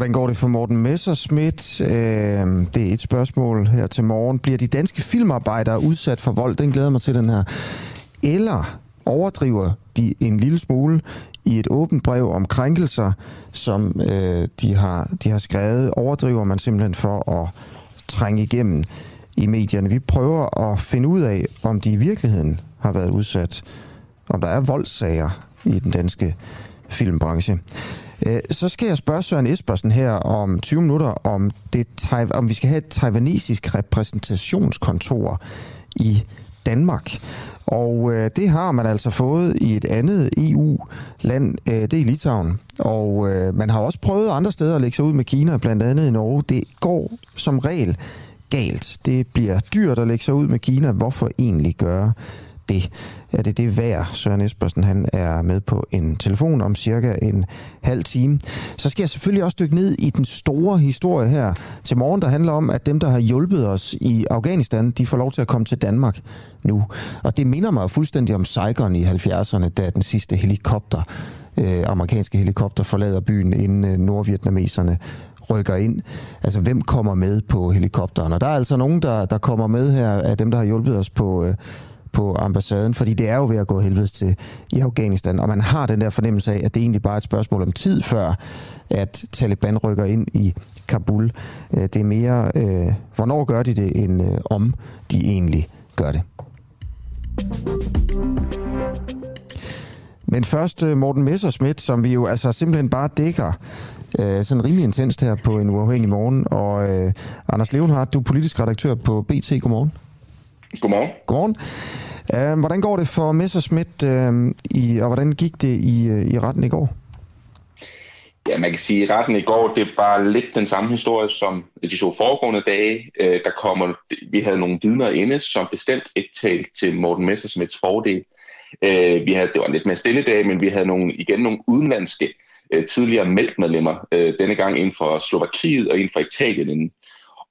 Hvordan går det for Morten Messerschmidt? Øh, det er et spørgsmål her til morgen. Bliver de danske filmarbejdere udsat for vold? Den glæder mig til den her. Eller overdriver de en lille smule i et åbent brev om krænkelser, som øh, de, har, de har skrevet? Overdriver man simpelthen for at trænge igennem i medierne? Vi prøver at finde ud af, om de i virkeligheden har været udsat. Om der er voldssager i den danske filmbranche. Øh, så skal jeg spørge Søren Espersen her om 20 minutter, om, det, om vi skal have et taiwanesisk repræsentationskontor i Danmark. Og øh, det har man altså fået i et andet EU-land, øh, det er Litauen. Og øh, man har også prøvet andre steder at lægge sig ud med Kina, blandt andet i Norge. Det går som regel galt. Det bliver dyrt at lægge sig ud med Kina. Hvorfor egentlig gøre det? Er det det værd? Søren Espersen han er med på en telefon om cirka en halv time. Så skal jeg selvfølgelig også dykke ned i den store historie her til morgen, der handler om, at dem, der har hjulpet os i Afghanistan, de får lov til at komme til Danmark nu. Og det minder mig fuldstændig om Saigon i 70'erne, da den sidste helikopter, øh, amerikanske helikopter, forlader byen, inden øh, nordvietnameserne rykker ind. Altså, hvem kommer med på helikopteren? Og der er altså nogen, der, der kommer med her, af dem, der har hjulpet os på, øh, på ambassaden, fordi det er jo ved at gå helvedes til i Afghanistan, og man har den der fornemmelse af, at det egentlig bare er et spørgsmål om tid, før at Taliban rykker ind i Kabul. Øh, det er mere, øh, hvornår gør de det, end øh, om de egentlig gør det. Men først øh, Morten Messerschmidt, som vi jo altså simpelthen bare dækker øh, sådan rimelig intenst her på en uafhængig morgen. Og øh, Anders Levenhardt, du er politisk redaktør på BT. Godmorgen. Godmorgen. Godmorgen. Uh, hvordan går det for Messerschmidt, uh, i, og hvordan gik det i, uh, i retten i går? Ja, man kan sige, at retten i går, det bare lidt den samme historie som de to foregående dage. Uh, der kommer, vi havde nogle vidner inde, som bestemt ikke talte til Morten Messersmiths fordel. Uh, vi havde, det var en lidt mere stille dag, men vi havde nogle, igen nogle udenlandske uh, tidligere mælkmedlemmer, denne gang inden for Slovakiet og inden for Italien inden.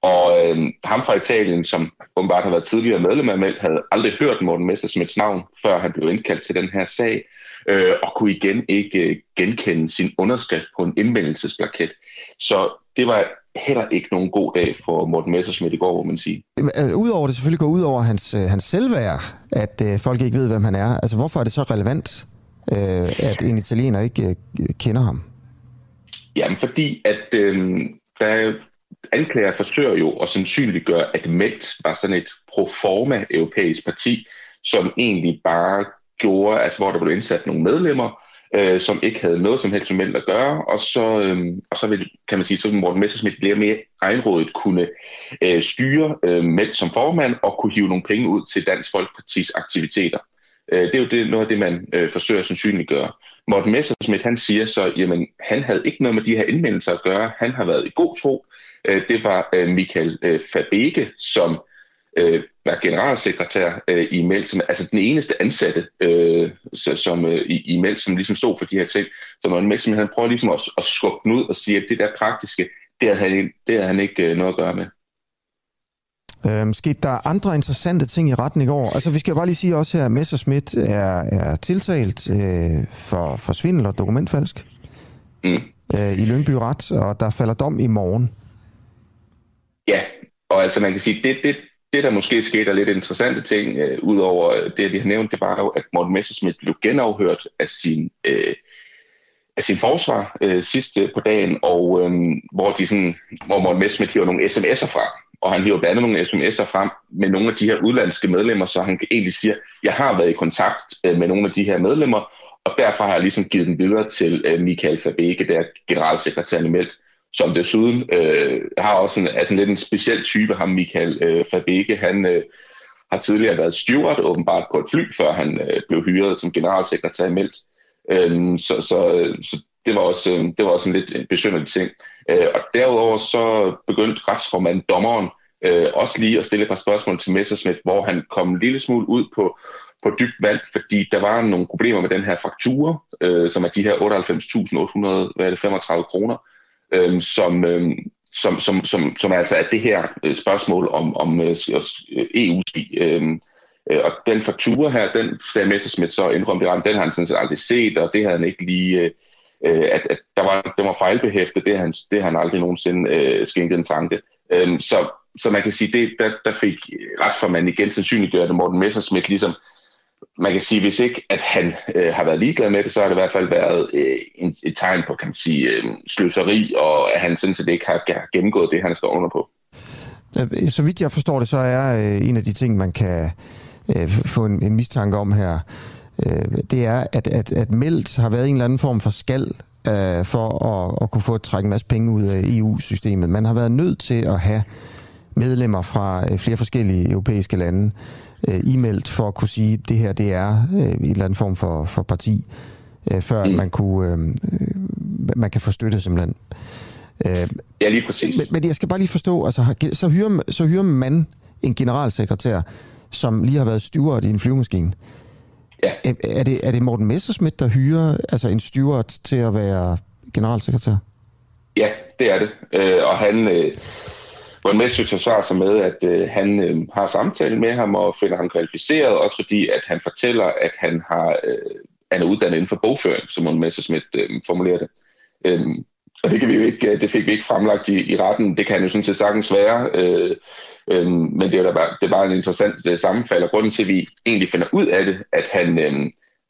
Og øh, ham fra Italien, som åbenbart har været tidligere medlem af Meldt, havde aldrig hørt Morten Messersmiths navn, før han blev indkaldt til den her sag, øh, og kunne igen ikke øh, genkende sin underskrift på en indmeldelsesplaket. Så det var heller ikke nogen god dag for Morten Messersmith i går, må man sige. Øh, udover det selvfølgelig går ud over hans, øh, hans selvværd, at øh, folk ikke ved, hvem han er. Altså, hvorfor er det så relevant, øh, at en italiener ikke øh, kender ham? Jamen, fordi at øh, der anklager forsøger jo at sandsynliggøre, at Melt var sådan et proforma europæisk parti, som egentlig bare gjorde, altså hvor der blev indsat nogle medlemmer, øh, som ikke havde noget som helst med at gøre, og så, øh, og så vil, kan man sige, så Morten Messerschmidt bliver mere egenrådet kunne øh, styre øh, Melt som formand og kunne hive nogle penge ud til Dansk Folkepartis aktiviteter. Øh, det er jo det, noget af det, man øh, forsøger at sandsynliggøre. Morten Messersmith, han siger så, jamen han havde ikke noget med de her indmeldelser at gøre. Han har været i god tro. Øh, det var øh, Michael øh, Fabeke, som øh, var generalsekretær øh, i Mælk, som altså den eneste ansatte øh, som, øh, i, i Mælk, som ligesom stod for de her ting. Så Morten Messersmith, han prøver ligesom at, at skubbe den ud og sige, at det der praktiske, det havde han, det havde han ikke øh, noget at gøre med. Øhm, skete der andre interessante ting i retten i går? Altså, vi skal bare lige sige også her, at Messerschmidt er, er tiltalt øh, for, for svindel og dokumentfalsk mm. øh, i Lyngby Ret, og der falder dom i morgen. Ja, og altså man kan sige, det, det, det der måske skete er lidt interessante ting, øh, udover det, vi har nævnt, det var jo, at Morten Messerschmidt blev genafhørt af sin, øh, af sin forsvar øh, sidste på dagen, og øh, hvor, de sådan, hvor Morten Messerschmidt hiver nogle sms'er fra, og han hiver blandt andet nogle sms'er frem med nogle af de her udlandske medlemmer, så han egentlig siger, jeg har været i kontakt øh, med nogle af de her medlemmer, og derfor har jeg ligesom givet den videre til øh, Michael Fabeke, der er generalsekretæren i Meldt, som desuden øh, har også en, altså lidt en speciel type, ham Michael øh, Fabeke. Han øh, har tidligere været steward åbenbart på et fly, før han øh, blev hyret som generalsekretær i Meldt. Øhm, øh, så, så, så det var også, øh, det var også en lidt besynderlig ting. Øh, og derudover så begyndte retsformanden, dommeren, øh, også lige at stille et par spørgsmål til Messerschmidt, hvor han kom en lille smule ud på, på dybt vand, fordi der var nogle problemer med den her fraktur, øh, som er de her 98.835 kroner, øh, som, øh, som, som, som, som altså er det her øh, spørgsmål om, om øh, øh EU-ski. Øhm, øh, og den faktura her, den sagde Messerschmidt så indrømte, at den har han sådan set aldrig set, og det havde han ikke lige, øh, øh, at, at der var, det var fejlbehæftet, det han, det han aldrig nogensinde øh, skænkede en tanke. Øh, så, så man kan sige, det, der, der fik retsformanden igen sandsynliggjort, at Morten Messerschmidt ligesom man kan sige, hvis ikke at han øh, har været ligeglad med det, så har det i hvert fald været øh, en, et tegn på, kan man sige, øh, sløseri, og at han sådan set ikke har, har gennemgået det, han står under på. Øh, så vidt jeg forstår det, så er øh, en af de ting, man kan øh, få en, en mistanke om her, øh, det er, at, at, at Meldt har været en eller anden form for skal øh, for at, at kunne få at trække en masse penge ud af EU-systemet. Man har været nødt til at have medlemmer fra øh, flere forskellige europæiske lande øh, e-mailt for at kunne sige, at det her det er øh, en eller anden form for, for parti, øh, før mm. man kunne øh, man kan få støtte simpelthen. Øh, ja, lige præcis. Men, men jeg skal bare lige forstå, altså, så hyrer, så hyrer man en generalsekretær, som lige har været steward i en flyvemaskine. Ja. Er, er, det, er det Morten Messerschmidt, der hyrer altså en steward til at være generalsekretær? Ja, det er det. Øh, og han... Øh hvor en message svarer sig med, at øh, han øh, har samtale med ham og finder ham kvalificeret, også fordi at han fortæller, at han har øh, han er uddannet inden for bogføring, som Morten Messerschmidt øh, formulerer det. Øhm, og det, kan vi jo ikke, det fik vi ikke fremlagt i, i retten. Det kan jo sådan set sagtens være. Øh, øh, men det er, bare, det er bare en interessant øh, sammenfald. Og grunden til, at vi egentlig finder ud af det, at han, øh,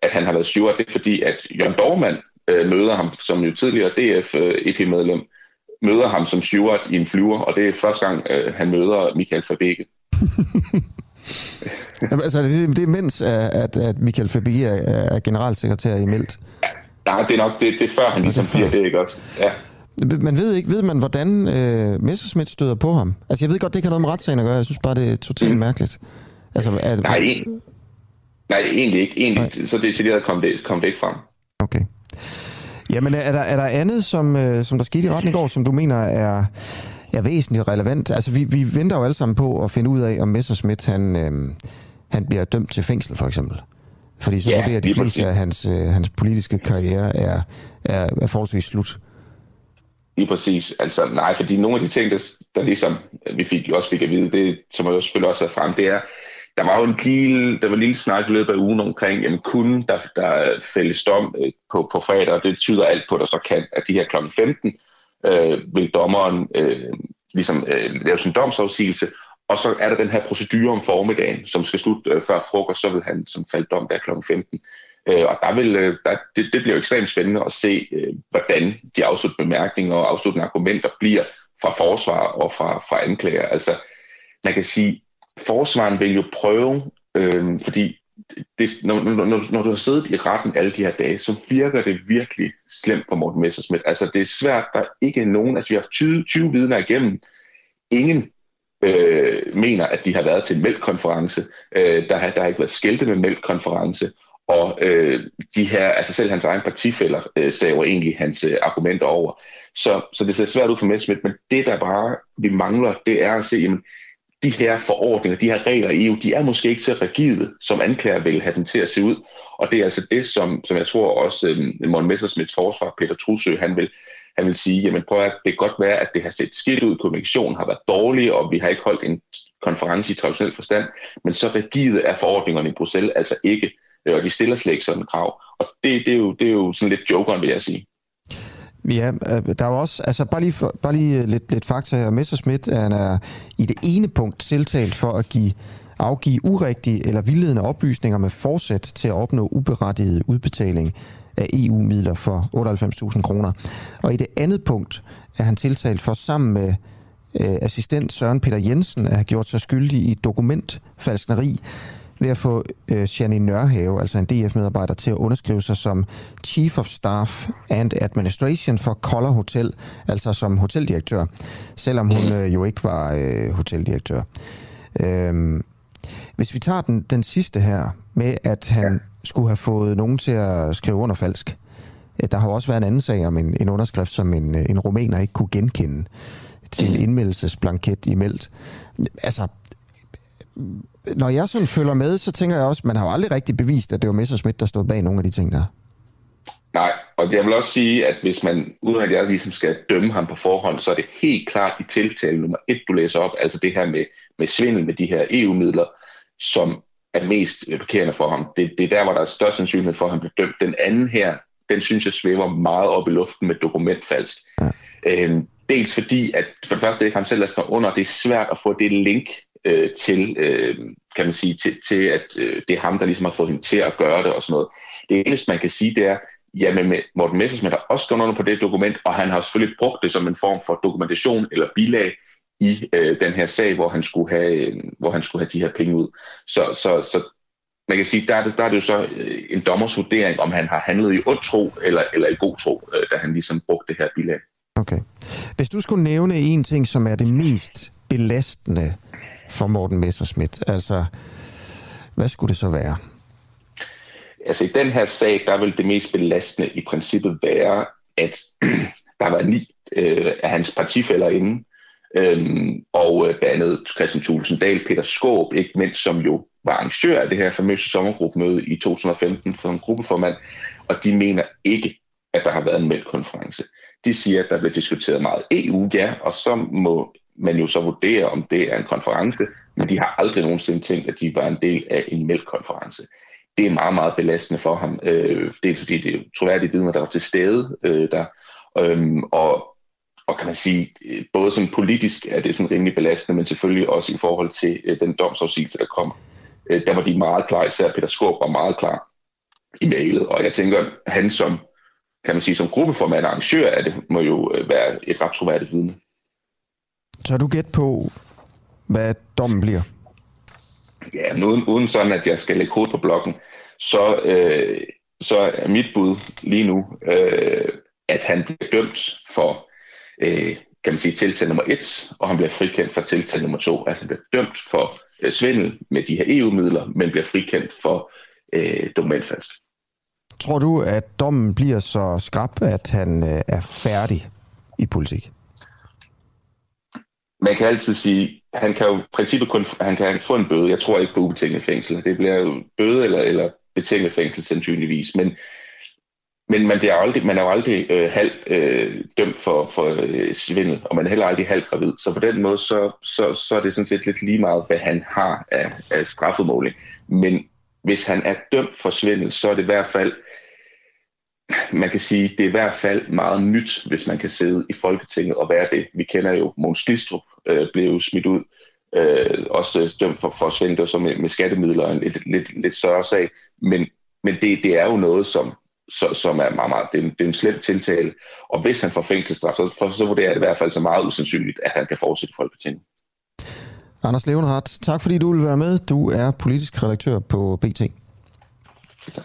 at han har været steward, det er fordi, at Jørgen Dormand øh, møder ham som jo tidligere DF-EP-medlem, øh, møder ham som steward i en flyver, og det er første gang, øh, han møder Michael Fabeke. Altså, det, det er mens, at, at Michael Fabeke er, er generalsekretær i Meldt? Nej, det er nok det, det er før han ligesom det bliver det, ikke også? Ja. Man ved ikke, ved man, hvordan øh, Messerschmidt støder på ham? Altså, jeg ved godt, det kan noget med retssagen at gøre. Jeg synes bare, det er totalt mm. mærkeligt. Altså, er det... nej, en... nej, egentlig ikke. Egentlig, nej. så detaljeret kom det, kom det ikke frem. Okay. Jamen, er der, er der andet, som, øh, som der skete i retten i går, som du mener er, er væsentligt relevant? Altså, vi, vi venter jo alle sammen på at finde ud af, om Messerschmidt, han, øh, han bliver dømt til fængsel, for eksempel. Fordi så ja, vurderer de fleste af hans, øh, hans politiske karriere er, er, er forholdsvis slut. Lige præcis. Altså, nej, fordi nogle af de ting, der, der ligesom øh, vi fik, også fik at vide, det, som jeg selvfølgelig også har frem, det er, der var jo en lille, der var en lille snak i løbet af ugen omkring, jamen kunne der, der fælles dom øh, på, på fredag, og det tyder alt på, at der så kan, at de her kl. 15 øh, vil dommeren øh, ligesom øh, lave sin domsafsigelse, og så er der den her procedure om formiddagen, som skal slutte øh, før frokost, så vil han som faldt dom der kl. 15. Øh, og der vil, øh, der, det, det bliver jo ekstremt spændende at se, øh, hvordan de afsluttende bemærkninger og afsluttende argumenter bliver fra forsvar og fra, fra anklager. Altså, man kan sige, forsvaren vil jo prøve, øh, fordi det, når, når, når du har siddet i retten alle de her dage, så virker det virkelig slemt for Morten Messersmith. Altså det er svært, der er ikke nogen, altså vi har 20, 20 vidner igennem, ingen øh, mener, at de har været til en mælkkonference, øh, der, har, der har ikke været skældte med mælkkonference, og øh, de her, altså selv hans egen partifælder øh, sagde jo egentlig hans øh, argumenter over. Så, så det ser svært ud for Messerschmidt, men det der bare vi mangler, det er at se, jamen, de her forordninger, de her regler i EU, de er måske ikke så rigide, som anklager vil have den til at se ud. Og det er altså det, som, som jeg tror også øh, Morten Messerschmidts forsvar, Peter Trusø, han vil, han vil sige, jamen prøv at det kan godt være, at det har set skidt ud, kommunikationen har været dårlig, og vi har ikke holdt en konference i traditionel forstand, men så rigide er forordningerne i Bruxelles altså ikke, Øh, og de stiller slet ikke sådan krav. Og det, det, er, jo, det er jo sådan lidt jokeren, vil jeg sige. Ja, øh, der er jo også, altså bare lige, for, bare lige øh, lidt, lidt fakta her. Messerschmidt han er i det ene punkt tiltalt for at give afgive urigtige eller vildledende oplysninger med forsæt til at opnå uberettiget udbetaling af EU-midler for 98.000 kroner. Og i det andet punkt er han tiltalt for sammen med øh, assistent Søren Peter Jensen at have gjort sig skyldig i dokumentfalskneri ved at få øh, Janine Nørhave, altså en DF-medarbejder, til at underskrive sig som Chief of Staff and Administration for Color Hotel, altså som hoteldirektør, selvom hun mm. øh, jo ikke var øh, hoteldirektør. Øh, hvis vi tager den, den sidste her, med at han ja. skulle have fået nogen til at skrive under falsk, Der har også været en anden sag om en, en underskrift, som en, en romaner ikke kunne genkende til en indmeldelsesblanket i meldt. Altså, når jeg sådan følger med, så tænker jeg også, man har jo aldrig rigtig bevist, at det var Messerschmidt, der stod bag nogle af de ting der. Nej, og jeg vil også sige, at hvis man, uden at jeg ligesom skal dømme ham på forhånd, så er det helt klart i tiltale nummer et, du læser op, altså det her med, med svindel med de her EU-midler, som er mest parkerende for ham. Det, det er der, hvor der er størst sandsynlighed for, at han bliver dømt. Den anden her, den synes jeg svæver meget op i luften med dokumentfalsk. Ja. Øhm, dels fordi, at for det første, det er ham selv, der står under, det er svært at få det link øh, til, øh, kan man sige, til, til at øh, det er ham, der ligesom har fået hende til at gøre det og sådan noget. Det eneste, man kan sige, det er, jamen Morten Messersmith har også skrevet under på det dokument, og han har selvfølgelig brugt det som en form for dokumentation eller bilag i øh, den her sag, hvor han skulle have, øh, hvor han skulle have de her penge ud. Så, så, så man kan sige, der er det, der er det jo så øh, en dommers vurdering, om han har handlet i ond tro eller, eller i god tro, øh, da han ligesom brugte det her bilag. Okay. Hvis du skulle nævne en ting, som er det mest belastende for Morten Messerschmidt, altså hvad skulle det så være? Altså i den her sag, der vil det mest belastende i princippet være, at der var ni øh, af hans partifælder inde, øhm, og øh, blandt andet Christian Thulesen Dahl, Peter Skåb, ikke mindst som jo var arrangør af det her famøse sommergruppemøde i 2015 som gruppeformand, og de mener ikke, at der har været en mælkkonference. De siger, at der bliver diskuteret meget EU, ja, og så må man jo så vurdere, om det er en konference, men de har aldrig nogensinde tænkt, at de var en del af en mælkkonference. det er meget, meget belastende for ham. Øh, det er fordi, det er troværdige vidner, der var til stede øh, der. Øhm, og, og kan man sige, øh, både som politisk er det sådan rimelig belastende, men selvfølgelig også i forhold til øh, den domsafsigelse, der kom. Øh, der var de meget klar, især Peter Skorp var meget klar i mailet, og jeg tænker, han som, kan man sige, som gruppeformand og arrangør af det, må jo øh, være et ret troværdigt vidne. Så du gæt på, hvad dommen bliver? Ja, uden, uden sådan, at jeg skal lægge hovedet på blokken, så, øh, så er mit bud lige nu, øh, at han bliver dømt for, øh, kan man sige, tiltag nummer et, og han bliver frikendt for tiltag nummer to. Altså han bliver dømt for øh, svindel med de her EU-midler, men bliver frikendt for øh, dokumentfalsk. Tror du, at dommen bliver så skrab, at han øh, er færdig i politik? Man kan altid sige, han kan jo i princippet kun han kan få en bøde. Jeg tror ikke på ubetinget fængsel. Det bliver jo bøde eller, eller betinget fængsel sandsynligvis. Men, men man, bliver aldrig, man er jo aldrig øh, halv øh, dømt for, for øh, svindel, og man er heller aldrig halv gravid. Så på den måde, så, så, så er det sådan set lidt lige meget, hvad han har af, af straffemåling. Men hvis han er dømt for svindel, så er det i hvert fald man kan sige, det er i hvert fald meget nyt, hvis man kan sidde i Folketinget og være det. Vi kender jo, Måns Glistrup øh, blev smidt ud, øh, også dømt for, for svindel, så med, med skattemidler en lidt, lidt, lidt større sag. Men, men det, det er jo noget, som, så, som er meget, meget, det er, en, det er en slem tiltale. Og hvis han får fængselsstraf, så, for, så vurderer jeg det i hvert fald så meget usandsynligt, at han kan fortsætte Folketinget. Anders Levenhardt, tak fordi du vil være med. Du er politisk redaktør på BT. Tak.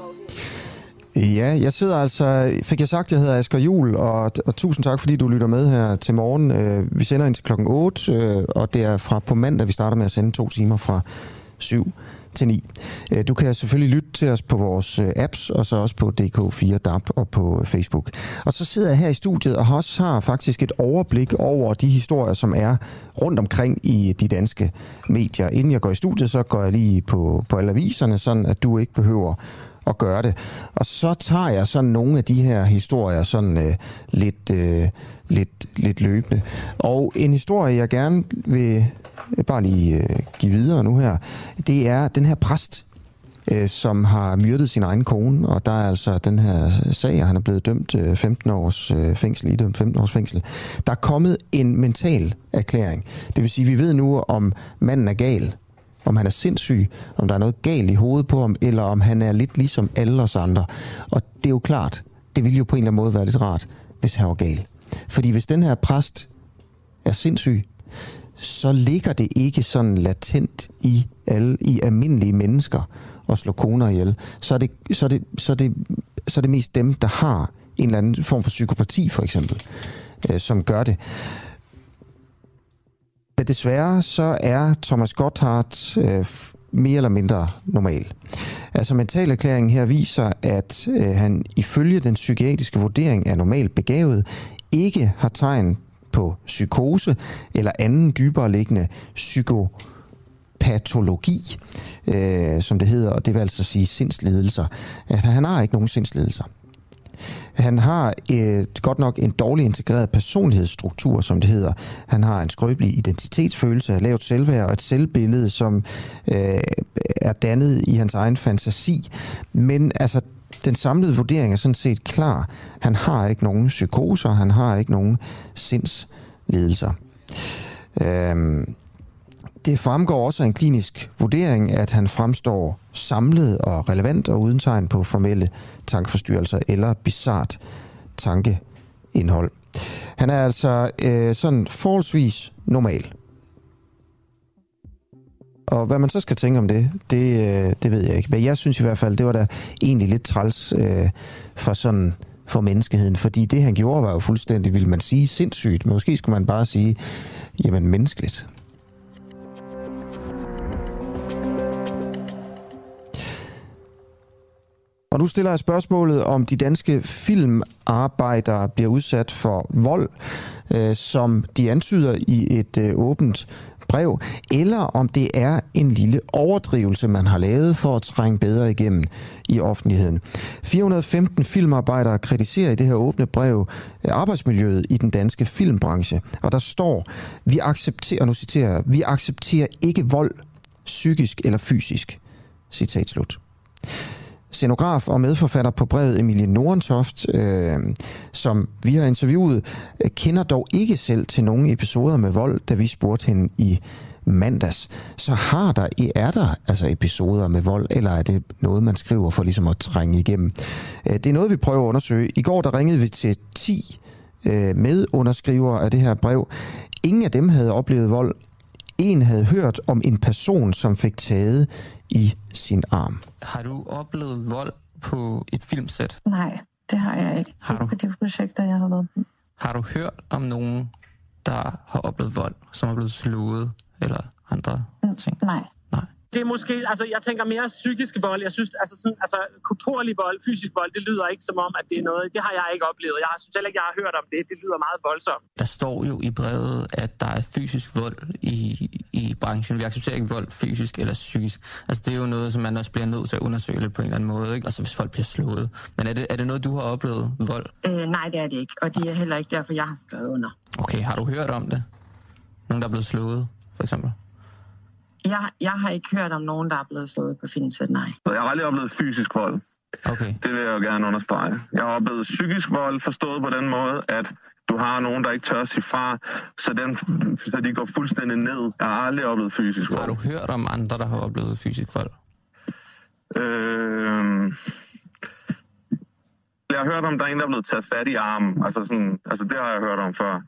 Ja, jeg sidder altså, fik jeg sagt, jeg hedder Asger Jul, og, og tusind tak, fordi du lytter med her til morgen. Øh, vi sender ind til klokken 8, øh, og det er fra på mandag, vi starter med at sende to timer fra 7 til 9. Øh, du kan selvfølgelig lytte til os på vores øh, apps, og så også på DK4 DAP og på Facebook. Og så sidder jeg her i studiet og også har faktisk et overblik over de historier, som er rundt omkring i de danske medier. Inden jeg går i studiet, så går jeg lige på, på alle aviserne, sådan at du ikke behøver at gøre det. Og så tager jeg sådan nogle af de her historier sådan øh, lidt, øh, lidt, lidt løbende. Og en historie, jeg gerne vil øh, bare lige øh, give videre nu her, det er den her præst, øh, som har myrdet sin egen kone, og der er altså den her sag, og han er blevet dømt øh, 15 års øh, fængsel, idømt 15 års fængsel. Der er kommet en mental erklæring. Det vil sige, vi ved nu, om manden er gal, om han er sindssyg, om der er noget galt i hovedet på ham, eller om han er lidt ligesom alle os andre. Og det er jo klart, det ville jo på en eller anden måde være lidt rart, hvis han var gal. Fordi hvis den her præst er sindssyg, så ligger det ikke sådan latent i alle i almindelige mennesker at slå koner ihjel. Så er det, så er det, så er det, så er det mest dem, der har en eller anden form for psykopati, for eksempel, øh, som gør det. Men desværre så er Thomas Gotthard øh, mere eller mindre normal. Altså mentalerklæringen her viser, at øh, han ifølge den psykiatriske vurdering er normalt begavet, ikke har tegn på psykose eller anden dybere liggende psykopatologi, øh, som det hedder, og det vil altså sige sindslidelser. At han har ikke nogen sindslidelser. Han har et, godt nok en dårlig integreret personlighedsstruktur, som det hedder. Han har en skrøbelig identitetsfølelse, lavt selvværd og et selvbillede, som øh, er dannet i hans egen fantasi. Men altså, den samlede vurdering er sådan set klar. Han har ikke nogen psykoser, han har ikke nogen sindslidelser. Øhm, det fremgår også af en klinisk vurdering, at han fremstår samlet og relevant og uden tegn på formelle tankeforstyrrelser eller bizart tankeindhold. Han er altså øh, sådan forholdsvis normal. Og hvad man så skal tænke om det, det, øh, det ved jeg ikke. Men jeg synes i hvert fald, det var da egentlig lidt træls øh, for sådan for menneskeheden, fordi det han gjorde var jo fuldstændig, vil man sige, sindssygt. Men måske skulle man bare sige, jamen menneskeligt. Og nu stiller jeg spørgsmålet, om de danske filmarbejdere bliver udsat for vold, øh, som de antyder i et øh, åbent brev, eller om det er en lille overdrivelse, man har lavet for at trænge bedre igennem i offentligheden. 415 filmarbejdere kritiserer i det her åbne brev øh, arbejdsmiljøet i den danske filmbranche, og der står, vi accepterer, nu citerer vi accepterer ikke vold, psykisk eller fysisk. Citat slut. Scenograf og medforfatter på brevet, Emilie Nordentoft, øh, som vi har interviewet, øh, kender dog ikke selv til nogen episoder med vold, da vi spurgte hende i mandags. Så har der, er der altså episoder med vold, eller er det noget, man skriver for ligesom at trænge igennem? Øh, det er noget, vi prøver at undersøge. I går der ringede vi til 10 øh, medunderskrivere af det her brev. Ingen af dem havde oplevet vold. En havde hørt om en person, som fik taget i sin arm. Har du oplevet vold på et filmsæt? Nej, det har jeg ikke. Har du? På de projekter, jeg har været på. Har du hørt om nogen, der har oplevet vold, som er blevet slået eller andre ting? Nej. Det er måske, altså jeg tænker mere psykisk vold. Jeg synes, altså sådan, altså korporlig vold, fysisk vold, det lyder ikke som om, at det er noget, det har jeg ikke oplevet. Jeg synes heller ikke, jeg har hørt om det. Det lyder meget voldsomt. Der står jo i brevet, at der er fysisk vold i, i branchen. Vi accepterer ikke vold fysisk eller psykisk. Altså det er jo noget, som man også bliver nødt til at undersøge lidt på en eller anden måde. Ikke? Altså hvis folk bliver slået. Men er det, er det noget, du har oplevet, vold? Øh, nej, det er det ikke. Og det er heller ikke derfor, jeg har skrevet under. Okay, har du hørt om det? Nogen, der er blevet slået, for eksempel? Jeg, jeg har ikke hørt om nogen, der er blevet slået på filmsæt, nej. Jeg har aldrig oplevet fysisk vold. Okay. Det vil jeg jo gerne understrege. Jeg har oplevet psykisk vold, forstået på den måde, at du har nogen, der ikke tør sige fra, så, den, så de går fuldstændig ned. Jeg har aldrig oplevet fysisk vold. Har du hørt om andre, der har oplevet fysisk vold? Øh, jeg har hørt om, der er en, der er blevet taget fat i armen. Altså, sådan, altså det har jeg hørt om før.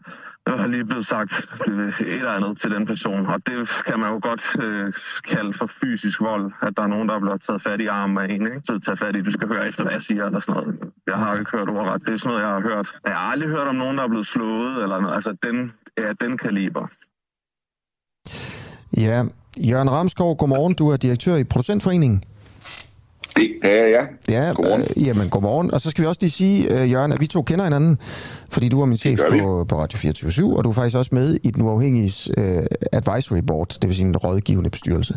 Jeg har lige blevet sagt et eller andet til den person, og det kan man jo godt øh, kalde for fysisk vold, at der er nogen, der er blevet taget fat i armen af en, ikke? Så taget fat i, du skal høre efter, hvad jeg siger, eller sådan noget. Jeg har ikke hørt ordret. Det er sådan noget, jeg har hørt. Jeg har aldrig hørt om nogen, der er blevet slået, eller noget. Altså, den, ja, den kaliber. Ja, Jørgen Ramskov, godmorgen. Du er direktør i Producentforeningen. Det er jeg. Ja, Godmorgen. Øh, jamen godmorgen. Og så skal vi også lige sige, øh, Jørgen, at vi to kender hinanden, fordi du er min chef på, på Radio 24 og du er faktisk også med i den uafhængige øh, advisory board, det vil sige en rådgivende bestyrelse.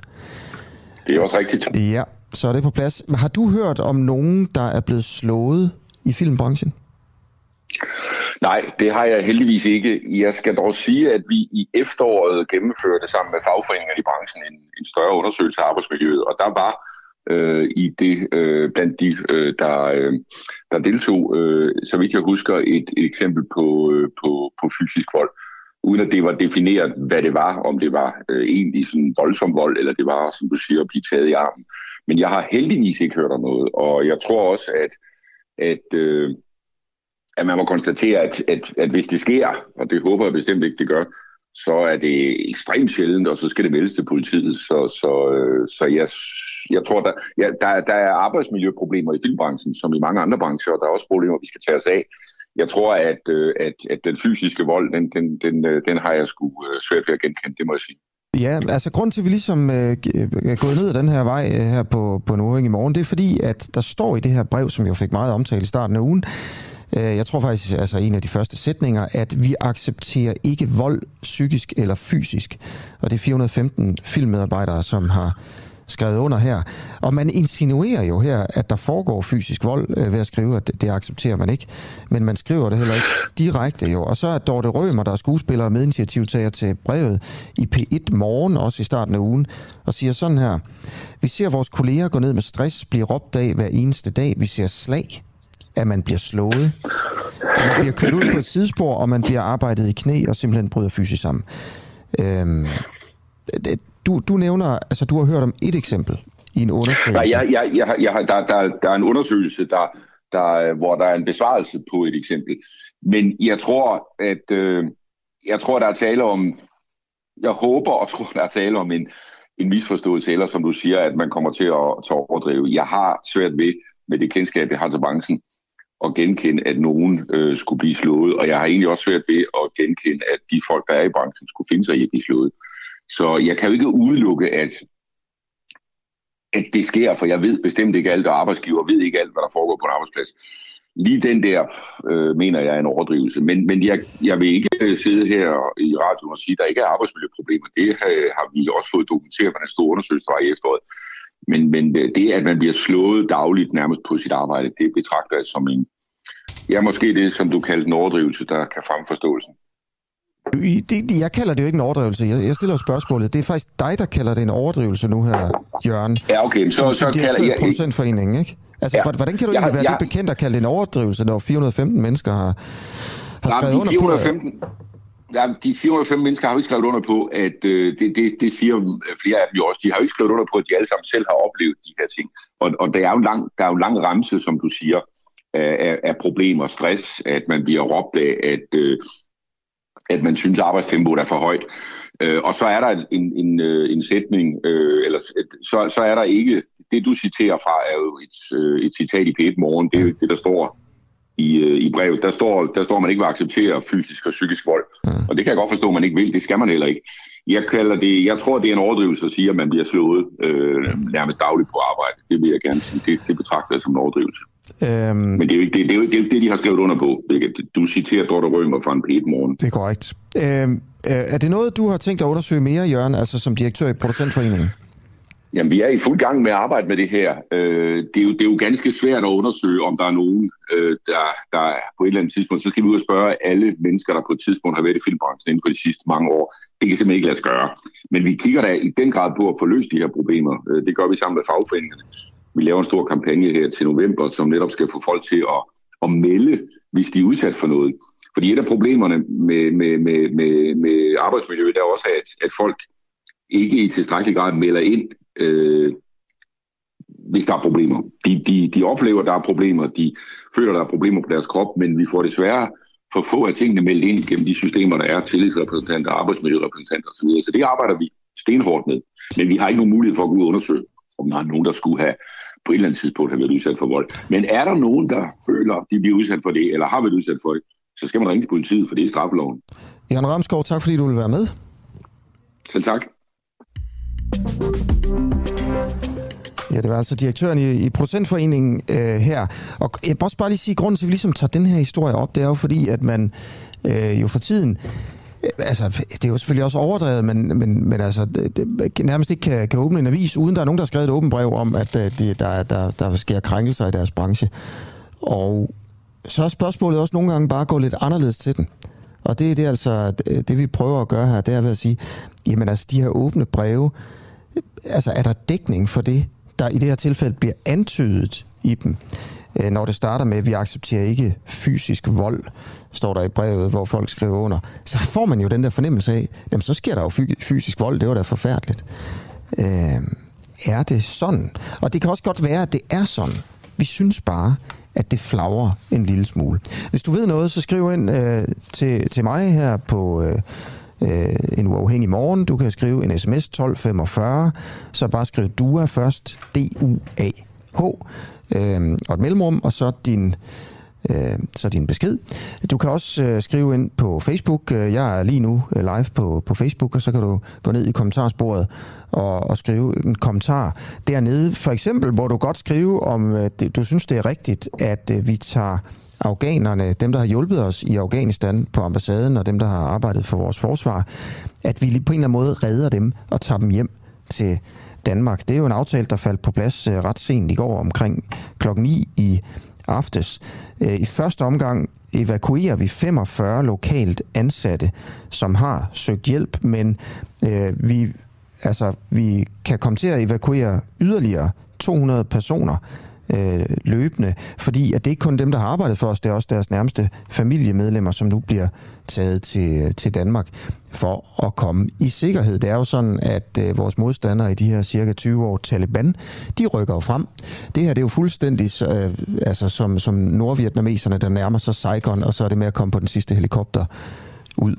Det er også rigtigt. Ja, så er det på plads. Men har du hørt om nogen, der er blevet slået i filmbranchen? Nej, det har jeg heldigvis ikke. Jeg skal dog sige, at vi i efteråret gennemførte sammen med fagforeningerne i branchen en, en større undersøgelse af arbejdsmiljøet, og der var øh, i det øh, blandt de, øh, der, øh, der deltog, øh, så vidt jeg husker, et, et eksempel på, øh, på, på fysisk vold. uden at det var defineret, hvad det var, om det var øh, egentlig sådan voldsom vold, eller det var, som du siger, at blive taget i armen. Men jeg har heldigvis ikke hørt om noget, og jeg tror også, at, at, øh, at man må konstatere, at, at, at hvis det sker, og det håber jeg bestemt ikke, det gør, så er det ekstremt sjældent, og så skal det meldes til politiet. Så, så, øh, så jeg, jeg tror, der, ja, der, der er arbejdsmiljøproblemer i filmbranchen, som i mange andre brancher, og der er også problemer, vi skal tage os af. Jeg tror, at, øh, at, at den fysiske vold, den, den, den, øh, den har jeg sgu øh, svært ved at genkende, det må jeg sige. Ja, altså grund til, at vi ligesom øh, øh er gået ned ad den her vej øh, her på, på Nordhæng i morgen, det er fordi, at der står i det her brev, som jeg fik meget omtalt i starten af ugen, Øh, jeg tror faktisk, altså en af de første sætninger, at vi accepterer ikke vold, psykisk eller fysisk. Og det er 415 filmmedarbejdere, som har skrevet under her. Og man insinuerer jo her, at der foregår fysisk vold øh, ved at skrive, at det accepterer man ikke. Men man skriver det heller ikke direkte jo. Og så er Dorte Rømer, der er skuespiller og medinitiativtager til brevet i P1 Morgen, også i starten af ugen, og siger sådan her. Vi ser vores kolleger gå ned med stress, blive råbt af hver eneste dag. Vi ser slag, at man bliver slået, at man bliver kørt ud på et sidespor, og man bliver arbejdet i knæ og simpelthen bryder fysisk sammen. Øhm, det, du, du nævner, altså du har hørt om et eksempel i en undersøgelse. Nej, jeg, jeg, jeg, jeg, der, der, der er en undersøgelse, der, der, hvor der er en besvarelse på et eksempel. Men jeg tror, at øh, jeg tror, der er tale om, jeg håber og tror, der er tale om en, en misforståelse, eller som du siger, at man kommer til at, til at overdrive. Jeg har svært ved, med det kendskab, jeg har til branchen, at genkende, at nogen øh, skulle blive slået, og jeg har egentlig også svært ved at genkende, at de folk, der er i branchen, skulle finde sig i at blive slået. Så jeg kan jo ikke udelukke, at, at det sker, for jeg ved bestemt ikke alt, og arbejdsgiver ved ikke alt, hvad der foregår på en arbejdsplads. Lige den der, øh, mener jeg, er en overdrivelse. Men, men jeg, jeg vil ikke øh, sidde her i radioen og sige, at der ikke er arbejdsmiljøproblemer. Det har, har vi også fået dokumenteret fra den store undersøgelse, der i efteråret. Men, men øh, det, at man bliver slået dagligt nærmest på sit arbejde, det betragter jeg som en, ja, måske det, som du kalder en overdrivelse, der kan fremme forståelsen. Det, jeg kalder det jo ikke en overdrivelse. Jeg, jeg stiller spørgsmålet. Det er faktisk dig, der kalder det en overdrivelse nu her, Jørgen. Ja, okay. Så, så kalder jeg... Producentforeningen, ikke? Altså, ja. hvordan kan du egentlig være jeg, det bekendt at kalde det en overdrivelse, når 415 mennesker har, har skrevet under 415, på... Ja, de 405 mennesker har jo ikke skrevet under på, at øh, det, det, det siger flere af dem jo også, de har jo ikke skrevet under på, at de alle sammen selv har oplevet de her ting. Og, og der, er jo en lang, der er jo en lang ramse, som du siger, af, af problemer, stress, at man bliver råbt af, at, øh, at man synes, at arbejdstempoet er for højt. Øh, og så er der en, en, øh, en sætning, øh, eller så, så er der ikke, det du citerer fra er jo et, øh, et citat i P1 Morgen, det er jo det, der står i, øh, i brevet, der står, der står, at man ikke vil acceptere fysisk og psykisk vold. Mm. Og det kan jeg godt forstå, at man ikke vil. Det skal man heller ikke. Jeg, kalder det, jeg tror, det er en overdrivelse at sige, at man bliver slået øh, nærmest dagligt på arbejde. Det vil jeg gerne sige. Det, det betragter jeg som en overdrivelse. Øhm, Men det er, jo ikke, det, det, er jo, det, er jo det, de har skrevet under på. Du citerer Dorte Rømer fra en p morgen. Det er korrekt. Øhm, øh, er det noget, du har tænkt at undersøge mere, Jørgen, altså som direktør i Producentforeningen? Jamen, vi er i fuld gang med at arbejde med det her. Øh, det, er jo, det er jo ganske svært at undersøge, om der er nogen, øh, der, der på et eller andet tidspunkt, så skal vi ud og spørge alle mennesker, der på et tidspunkt har været i filmbranchen inden for de sidste mange år. Det kan simpelthen ikke lade sig gøre. Men vi kigger da i den grad på at få løst de her problemer. Øh, det gør vi sammen med fagforeningerne. Vi laver en stor kampagne her til november, som netop skal få folk til at, at melde, hvis de er udsat for noget. Fordi et af problemerne med, med, med, med, med arbejdsmiljøet er også, at, at folk ikke i tilstrækkelig grad melder ind øh, hvis der er problemer. De, de, de oplever, at der er problemer, de føler, at der er problemer på deres krop, men vi får desværre for få af tingene meldt ind gennem de systemer, der er tillidsrepræsentanter, arbejdsmiljørepræsentanter osv. Så det arbejder vi stenhårdt med. Men vi har ikke nogen mulighed for at gå ud og undersøge, om der er nogen, der skulle have på et eller andet tidspunkt have været udsat for vold. Men er der nogen, der føler, at de bliver udsat for det, eller har været udsat for det, så skal man ringe til politiet, for det er straffeloven. Jan Ramskov, tak fordi du vil være med. Selv tak. Ja, det var altså direktøren i, i Procentforeningen øh, her. Og jeg må også bare lige sige, at grunden til, at vi ligesom tager den her historie op, det er jo fordi, at man øh, jo for tiden altså, det er jo selvfølgelig også overdrevet, men, men, men altså, det, det, nærmest ikke kan, kan åbne en avis, uden der er nogen, der har skrevet et åbent brev om, at øh, det, der, der, der sker krænkelser i deres branche. Og så er spørgsmålet også nogle gange bare at gå lidt anderledes til den. Og det er det altså, det, det vi prøver at gøre her, det er ved at sige, jamen altså, de her åbne breve, altså er der dækning for det, der i det her tilfælde bliver antydet i dem. Øh, når det starter med, at vi accepterer ikke fysisk vold, står der i brevet, hvor folk skriver under, så får man jo den der fornemmelse af, jamen så sker der jo fysisk vold, det var da forfærdeligt. Øh, er det sådan? Og det kan også godt være, at det er sådan. Vi synes bare, at det flagrer en lille smule. Hvis du ved noget, så skriv ind øh, til, til mig her på øh, øh, en uafhængig morgen. Du kan skrive en sms 1245, så bare skriv DUA først, D-U-A-H, øh, og et mellemrum, og så din øh, så din besked. Du kan også øh, skrive ind på Facebook. Øh, jeg er lige nu øh, live på, på Facebook, og så kan du gå ned i kommentarsporet og, og skrive en kommentar dernede. For eksempel, hvor du godt skrive, om øh, du synes, det er rigtigt, at øh, vi tager afghanerne, dem der har hjulpet os i Afghanistan på ambassaden, og dem der har arbejdet for vores forsvar, at vi på en eller anden måde redder dem og tager dem hjem til Danmark. Det er jo en aftale, der faldt på plads øh, ret sent i går omkring klokken 9 i aftes. Øh, I første omgang evakuerer vi 45 lokalt ansatte, som har søgt hjælp, men øh, vi, altså, vi kan komme til at evakuere yderligere 200 personer øh, løbende, fordi at det er ikke kun dem, der har arbejdet for os, det er også deres nærmeste familiemedlemmer, som nu bliver taget til, til Danmark for at komme i sikkerhed. Det er jo sådan, at øh, vores modstandere i de her cirka 20 år, Taliban, de rykker jo frem. Det her det er jo fuldstændig øh, altså som, som nordvietnameserne, der nærmer sig Saigon, og så er det med at komme på den sidste helikopter ud.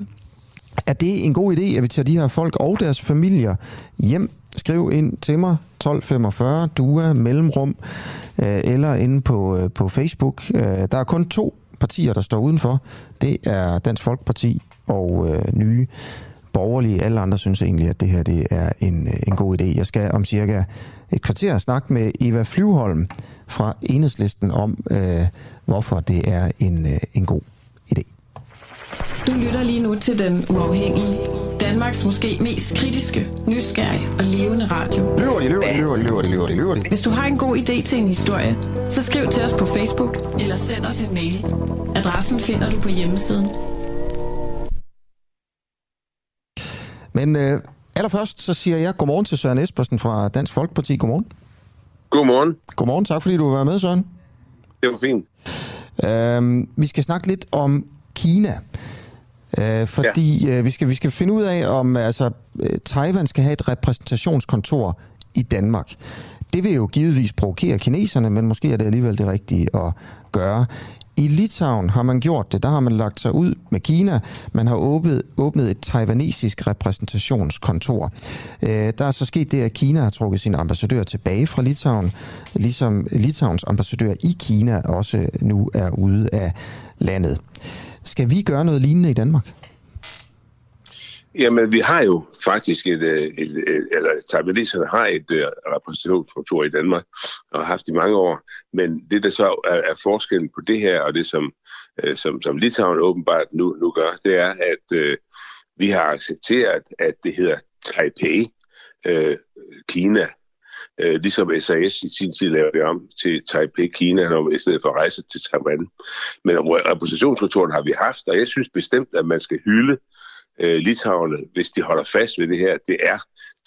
Er det en god idé, at vi tager de her folk og deres familier hjem Skriv ind til mig, 1245, DUA, Mellemrum, øh, eller inde på, øh, på Facebook. Øh, der er kun to partier, der står udenfor. Det er Dansk Folkeparti og øh, Nye Borgerlige. Alle andre synes egentlig, at det her det er en, øh, en god idé. Jeg skal om cirka et kvarter snakke med Eva Flyvholm fra Enhedslisten om, øh, hvorfor det er en, øh, en god idé. Du lytter lige nu til Den Uafhængige Danmarks måske mest kritiske, nysgerrige og levende radio. Løver de, løver de, løver de, løver de, løver de, løver de. Hvis du har en god idé til en historie, så skriv til os på Facebook eller send os en mail. Adressen finder du på hjemmesiden. Men øh, allerførst så siger jeg godmorgen til Søren Espersen fra Dansk Folkeparti. Godmorgen. Godmorgen. Godmorgen, tak fordi du var med, Søren. Det var fint. Øhm, vi skal snakke lidt om Kina. Øh, fordi ja. øh, vi, skal, vi skal finde ud af, om altså, øh, Taiwan skal have et repræsentationskontor i Danmark. Det vil jo givetvis provokere kineserne, men måske er det alligevel det rigtige at gøre. I Litauen har man gjort det. Der har man lagt sig ud med Kina. Man har åbnet, åbnet et taiwanesisk repræsentationskontor. Øh, der er så sket det, at Kina har trukket sin ambassadør tilbage fra Litauen, ligesom Litauens ambassadør i Kina også nu er ude af landet. Skal vi gøre noget lignende i Danmark? Jamen, vi har jo faktisk et, øh, et, et eller taiwaneserne har et uh, repræsentationskontor i Danmark, og har haft i mange år. Men det, der så er, er forskellen på det her, og det som, uh, som, som Litauen åbenbart nu, nu gør, det er, at uh, vi har accepteret, at det hedder Taipei, øh, Kina, øh, ligesom SAS i sin tid lavede det om til Taipei, Kina, når, i stedet for at rejse til Taiwan. Men repræsentationskontoren har vi haft, og jeg synes bestemt, at man skal hylde øh, Litauerne, hvis de holder fast ved det her. Det er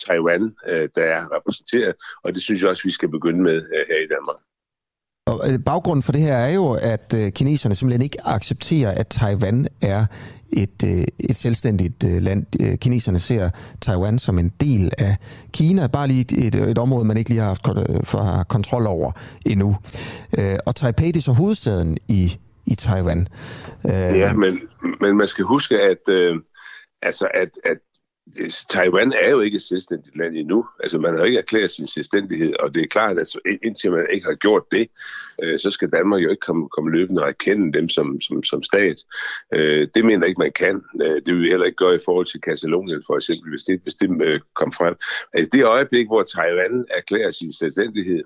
Taiwan, øh, der er repræsenteret, og det synes jeg også, vi skal begynde med øh, her i Danmark. Og øh, baggrunden for det her er jo, at øh, kineserne simpelthen ikke accepterer, at Taiwan er et, øh, et selvstændigt øh, land. Øh, kineserne ser Taiwan som en del af Kina, bare lige et, et, et område, man ikke lige har haft øh, for kontrol over endnu. Og Taipei det er så hovedstaden i, i Taiwan. Ja, men, men man skal huske, at, øh, altså at, at Øh, Taiwan er jo ikke et selvstændigt land endnu. Altså, man har ikke erklæret sin selvstændighed, og det er klart, at indtil man ikke har gjort det, øh, så skal Danmark jo ikke komme, komme løbende og erkende dem som, som, som stat. Øh, det mener jeg ikke, man kan. Øh, det vil vi heller ikke gøre i forhold til Katalonien, for eksempel, hvis det, hvis det øh, kom frem. Altså, det øjeblik, hvor Taiwan erklærer sin selvstændighed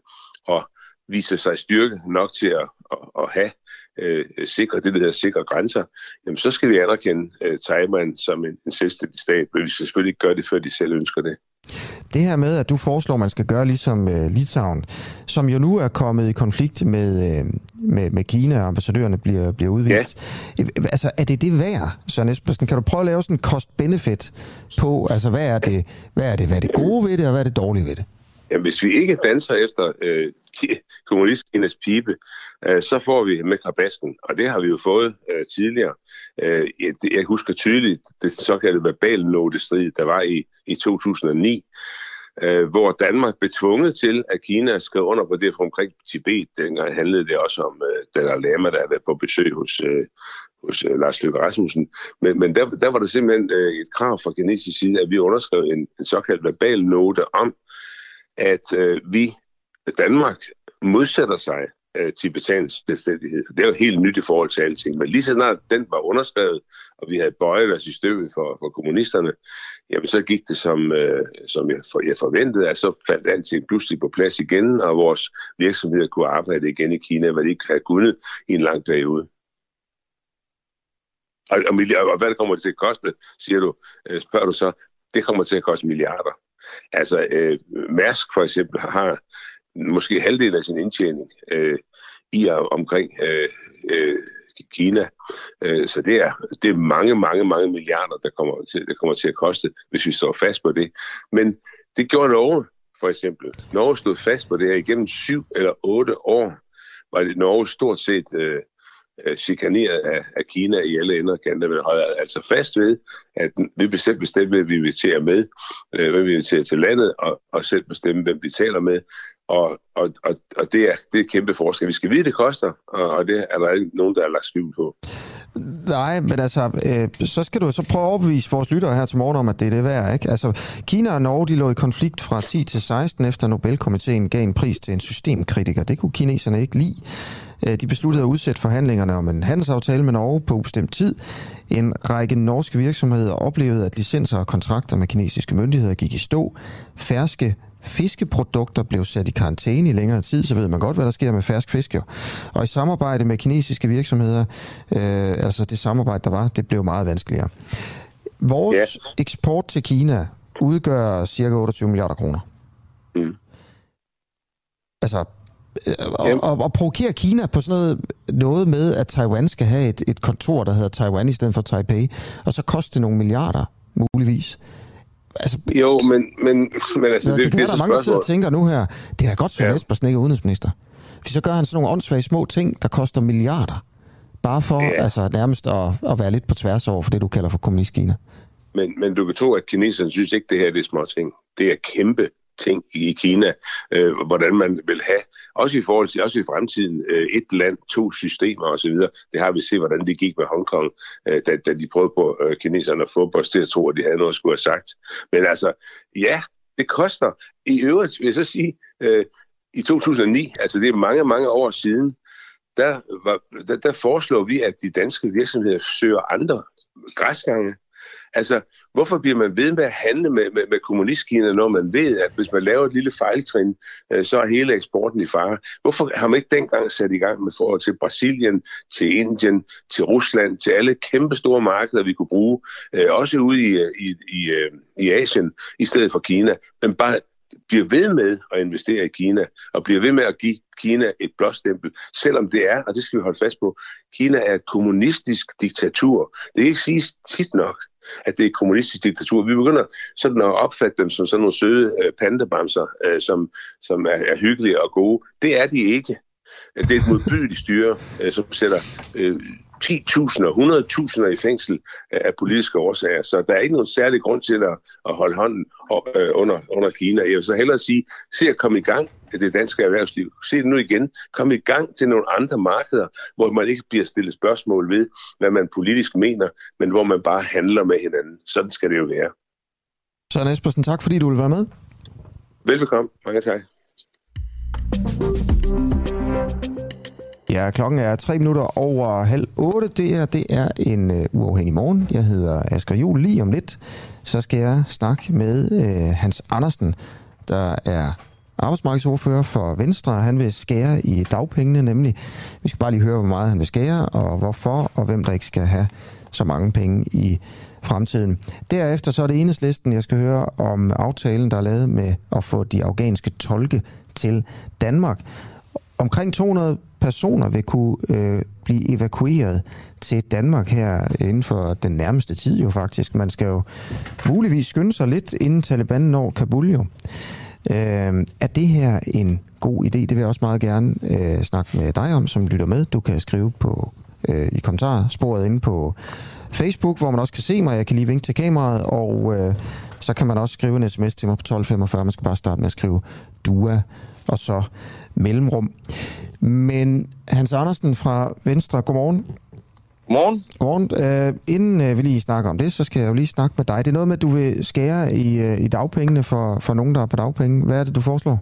og viser sig styrke nok til at, at, at have øh, sikre, det, der hedder sikre grænser, jamen så skal vi anerkende øh, Taiwan som en, en selvstændig stat, men vi skal selvfølgelig ikke gøre det, før de selv ønsker det. Det her med, at du foreslår, at man skal gøre ligesom øh, Litauen, som jo nu er kommet i konflikt med, øh, med, med Kina, og ambassadørerne bliver, bliver udvist. Ja. Altså, er det det værd, Søren Espersen? Kan du prøve at lave sådan en cost-benefit på, altså hvad er, det, hvad er det, hvad er det gode ved det, og hvad er det dårlige ved det? Jamen, hvis vi ikke danser efter øh, kommunistkines pipe, øh, så får vi med krabasken, og det har vi jo fået øh, tidligere. Øh, jeg, jeg husker tydeligt det såkaldte verbalnotestrid, der var i, i 2009, øh, hvor Danmark blev tvunget til, at Kina skrev under på det fra omkring Tibet. Dengang handlede det også om øh, Dalai Lama, der havde været på besøg hos, øh, hos øh, Lars Løkke Rasmussen. Men, men der, der var der simpelthen øh, et krav fra kinesisk side, at vi underskrev en, en såkaldt verbal note om, at øh, vi, Danmark, modsætter sig øh, tibetansk selvstændighed. Det er jo helt nyt i forhold til alting. Men lige så snart den var underskrevet, og vi havde bøjet os i støvet for, for kommunisterne, jamen så gik det som, øh, som jeg, for, jeg forventede, at så faldt alting pludselig på plads igen, og vores virksomheder kunne arbejde igen i Kina, hvad de ikke havde kunnet i en lang periode. Og, og, milliarder, og hvad det kommer til at koste, siger du, øh, spørger du så, det kommer til at koste milliarder. Altså, øh, Mærsk for eksempel har måske halvdelen af sin indtjening øh, i og omkring øh, øh, Kina. Øh, så det er, det er mange, mange, mange milliarder, der kommer, til, der kommer til at koste, hvis vi står fast på det. Men det gjorde Norge, for eksempel. Norge stod fast på det her igennem syv eller otte år, var det Norge stort set øh, Øh, chikaneret af, af Kina i alle ender kanter, men holder altså fast ved, at vi bestemt bestemme, hvem vi inviterer med, øh, hvem vi inviterer til landet, og, og selv bestemme, hvem vi taler med. Og, og, og, og det, er, det er et kæmpe forskel. Vi skal vide, det koster, og, og det er der ikke nogen, der har lagt skjul på. Nej, men altså, øh, så skal du så prøve at overbevise vores lyttere her til morgen om, at det er det værd, ikke? Altså, Kina og Norge, de lå i konflikt fra 10 til 16, efter Nobelkomiteen gav en pris til en systemkritiker. Det kunne kineserne ikke lide. Øh, de besluttede at udsætte forhandlingerne om en handelsaftale med Norge på ubestemt tid. En række norske virksomheder oplevede, at licenser og kontrakter med kinesiske myndigheder gik i stå. Færske fiskeprodukter blev sat i karantæne i længere tid, så ved man godt, hvad der sker med fersk fisk. Jo. Og i samarbejde med kinesiske virksomheder, øh, altså det samarbejde, der var, det blev meget vanskeligere. Vores ja. eksport til Kina udgør cirka 28 milliarder kroner. Mm. Altså, og, og, og provokere Kina på sådan noget, noget med, at Taiwan skal have et, et kontor, der hedder Taiwan i stedet for Taipei, og så koster det nogle milliarder, muligvis. Altså, jo, men, men, men altså, det, det, kan være, der er mange, der sidder og tænker nu her, det er da godt, Søren ja. Espersen ikke er udenrigsminister. For så gør han sådan nogle åndssvage små ting, der koster milliarder. Bare for ja. altså, nærmest at, at være lidt på tværs over for det, du kalder for kommunistkina. Men, men du kan tro, at kineserne synes ikke, det her det er små ting. Det er kæmpe ting i Kina, øh, hvordan man vil have, også i forhold til, også i fremtiden, øh, et land, to systemer osv. Det har vi set, hvordan det gik med Hongkong, øh, da, da de prøvede på øh, kineserne at få os til at tro, at de havde noget at skulle have sagt. Men altså, ja, det koster. I øvrigt vil jeg så sige, øh, i 2009, altså det er mange, mange år siden, der, var, der, der foreslår vi, at de danske virksomheder søger andre græsgange Altså, hvorfor bliver man ved med at handle med, med, med kommunistkina, når man ved, at hvis man laver et lille fejltrin, øh, så er hele eksporten i fare? Hvorfor har man ikke dengang sat i gang med forhold til Brasilien, til Indien, til Rusland, til alle kæmpe store markeder, vi kunne bruge, øh, også ude i, øh, i, i, øh, i Asien, i stedet for Kina, men bare bliver ved med at investere i Kina, og bliver ved med at give Kina et blåstempel, selvom det er, og det skal vi holde fast på, Kina er et kommunistisk diktatur. Det er ikke sige tit nok, at det er et kommunistisk diktatur. Vi begynder sådan at opfatte dem som sådan nogle søde øh, pandebamser, øh, som, som er, er hyggelige og gode. Det er de ikke. Det er et modbydeligt styre, øh, som sætter øh, 10.000 og 100.000 i fængsel af politiske årsager. Så der er ikke nogen særlig grund til at, at holde hånden øh, under, under Kina. Jeg vil så hellere sige, se at komme i gang til det danske erhvervsliv. Se det nu igen. Kom i gang til nogle andre markeder, hvor man ikke bliver stillet spørgsmål ved, hvad man politisk mener, men hvor man bare handler med hinanden. Sådan skal det jo være. Søren Espersen, tak fordi du vil være med. Velbekomme. Mange tak. Ja, klokken er tre minutter over halv otte. Det her, det er en uh, uafhængig morgen. Jeg hedder Asger Juhl. Lige om lidt, så skal jeg snakke med uh, Hans Andersen, der er arbejdsmarkedsordfører for Venstre. Han vil skære i dagpengene, nemlig. Vi skal bare lige høre, hvor meget han vil skære, og hvorfor, og hvem der ikke skal have så mange penge i fremtiden. Derefter så er det enhedslisten, jeg skal høre om aftalen, der er lavet med at få de afghanske tolke til Danmark. Omkring 200 personer vil kunne øh, blive evakueret til Danmark her inden for den nærmeste tid jo faktisk. Man skal jo muligvis skynde sig lidt, inden Taliban når Kabul jo. Øh, er det her en god idé? Det vil jeg også meget gerne øh, snakke med dig om, som lytter med. Du kan skrive på øh, i kommentarsporet inde på Facebook, hvor man også kan se mig. Jeg kan lige vinke til kameraet, og øh, så kan man også skrive en sms til mig på 1245. Man skal bare starte med at skrive DUA, og så mellemrum. Men Hans Andersen fra Venstre, godmorgen. Godmorgen. Godmorgen. Øh, inden øh, vi lige snakker om det, så skal jeg jo lige snakke med dig. Det er noget med, at du vil skære i, øh, i dagpengene for, for nogen, der er på dagpenge. Hvad er det, du foreslår?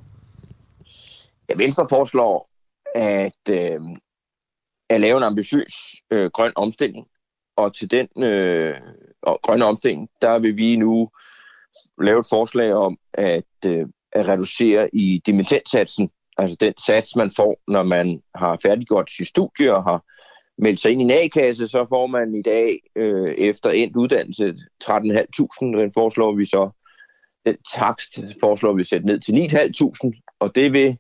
Ja, Venstre foreslår at, øh, at lave en ambitiøs øh, grøn omstilling. Og til den øh, og grønne omstilling, der vil vi nu lave et forslag om at, øh, at reducere i dimittentsatsen, altså den sats, man får, når man har færdiggjort sit studie og har meldt sig ind i en A-kasse, så får man i dag øh, efter endt uddannelse 13.500. Den foreslår vi så, den takst foreslår vi sætte ned til 9.500, og det vil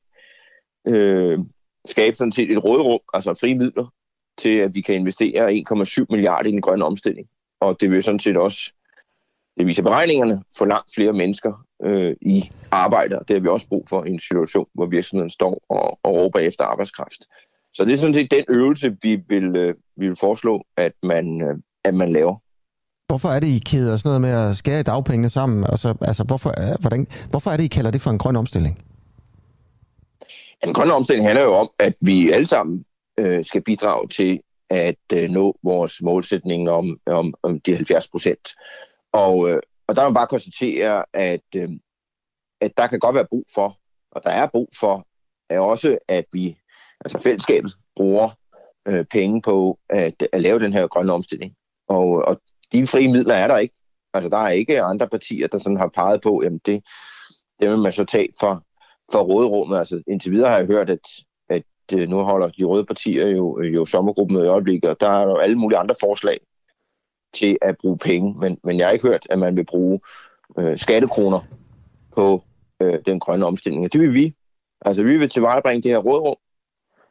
øh, skabe sådan set et rådrum, altså frie midler, til at vi kan investere 1,7 milliarder i den grønne omstilling. Og det vil sådan set også, det viser beregningerne, få langt flere mennesker øh, i arbejde, og det har vi også brug for i en situation, hvor virksomheden står og, og råber efter arbejdskraft. Så det er sådan set den øvelse, vi vil, øh, vi vil foreslå, at man, øh, at man laver. Hvorfor er det, I keder sådan noget med at skære dagpengene sammen? Altså, altså hvorfor, øh, hvordan, hvorfor er det, I kalder det for en grøn omstilling? En grøn omstilling handler jo om, at vi alle sammen øh, skal bidrage til at øh, nå vores målsætning om, om, om de 70 procent. Og, øh, og der må man bare konstatere, at, øh, at der kan godt være brug for, og der er brug for, er også, at vi, altså fællesskabet, bruger øh, penge på at, at lave den her grønne omstilling. Og, og de frie midler er der ikke. Altså der er ikke andre partier, der sådan har peget på, jamen det, det vil man så tage for, for råderummet. Altså indtil videre har jeg hørt, at, at øh, nu holder de røde partier jo, jo sommergruppen i øjeblikket, og der er jo alle mulige andre forslag til at bruge penge, men, men jeg har ikke hørt, at man vil bruge øh, skattekroner på øh, den grønne omstilling. Og det vil vi. Altså vi vil tilvejebringe det her rådrum,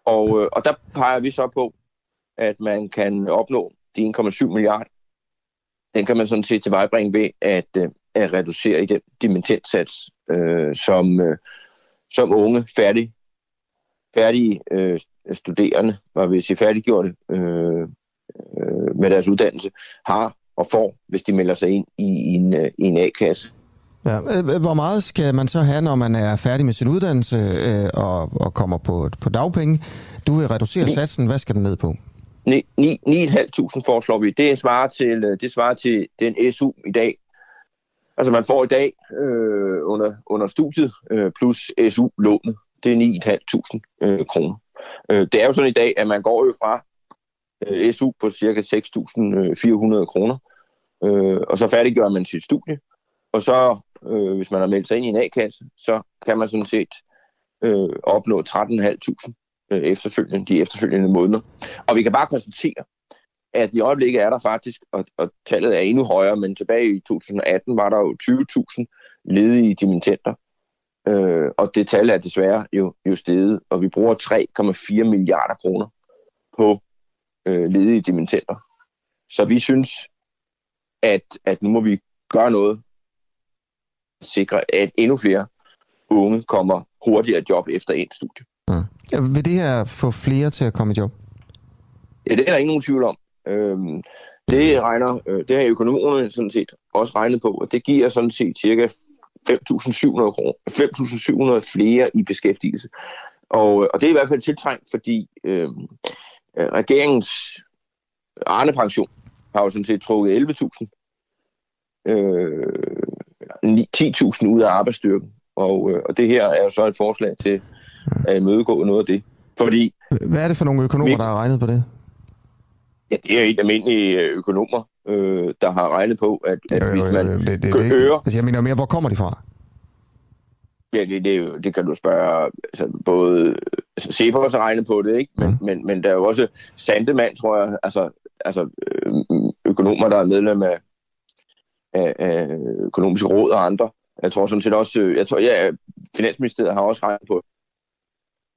og, øh, og der peger vi så på, at man kan opnå de 1,7 milliarder. Den kan man sådan set tilvejebringe ved at, øh, at reducere i den dimensionssats, øh, som, øh, som unge færdige, færdige øh, studerende, var vi sige færdiggjorte øh, øh, med deres uddannelse, har og får, hvis de melder sig ind i, i en, øh, i en A-kasse. Ja, hvor meget skal man så have, når man er færdig med sin uddannelse øh, og, og kommer på, på dagpenge? Du vil reducere ni, satsen. Hvad skal den ned på? 9.500 foreslår vi. Det svarer til, det svarer til den SU i dag. Altså man får i dag øh, under, under studiet øh, plus SU-lånet. Det er 9.500 øh, kroner. Øh, det er jo sådan i dag, at man går jo fra øh, SU på cirka 6.400 øh, kroner, øh, og så færdiggør man sit studie. Og så, øh, hvis man har meldt sig ind i en A-kasse, så kan man sådan set øh, opnå 13.500 øh, efterfølgende, de efterfølgende måneder. Og vi kan bare konstatere, at i øjeblikket er der faktisk, og, og tallet er endnu højere, men tilbage i 2018 var der jo 20.000 ledige dimittenter. Øh, og det tal er desværre jo, jo steget, og vi bruger 3,4 milliarder kroner på øh, ledige dimittenter. Så vi synes, at, at nu må vi gøre noget at sikre, at endnu flere unge kommer hurtigere job efter en studie. Ja. Vil det her få flere til at komme i job? Ja, det er der ikke nogen tvivl om. Øhm, det regner, øh, det har økonomerne sådan set også regnet på, og det giver sådan set cirka 5.700 5.700 flere i beskæftigelse. Og, og det er i hvert fald tiltrængt, fordi øh, regeringens Arne-pension har jo sådan set trukket 11.000, øh, 10.000 ud af arbejdsstyrken. Og, øh, og det her er jo så et forslag til at imødegå noget af det. Fordi, Hvad er det for nogle økonomer, der har regnet på det? Ja, det er helt almindelige økonomer, øh, der har regnet på, at, at Jo, jo, hvis jo, man det, det, det, øger... Altså, jeg mener mere, hvor kommer de fra? Ja, det, det, det kan du spørge altså, både altså, Cepos har regnet på det, ikke? Men, Mm. mm. men, men der er jo også Sandemand, tror jeg, altså, altså økonomer, der er medlem af, af, af økonomiske råd og andre. Jeg tror sådan set også, jeg tror, ja, Finansministeriet har også regnet på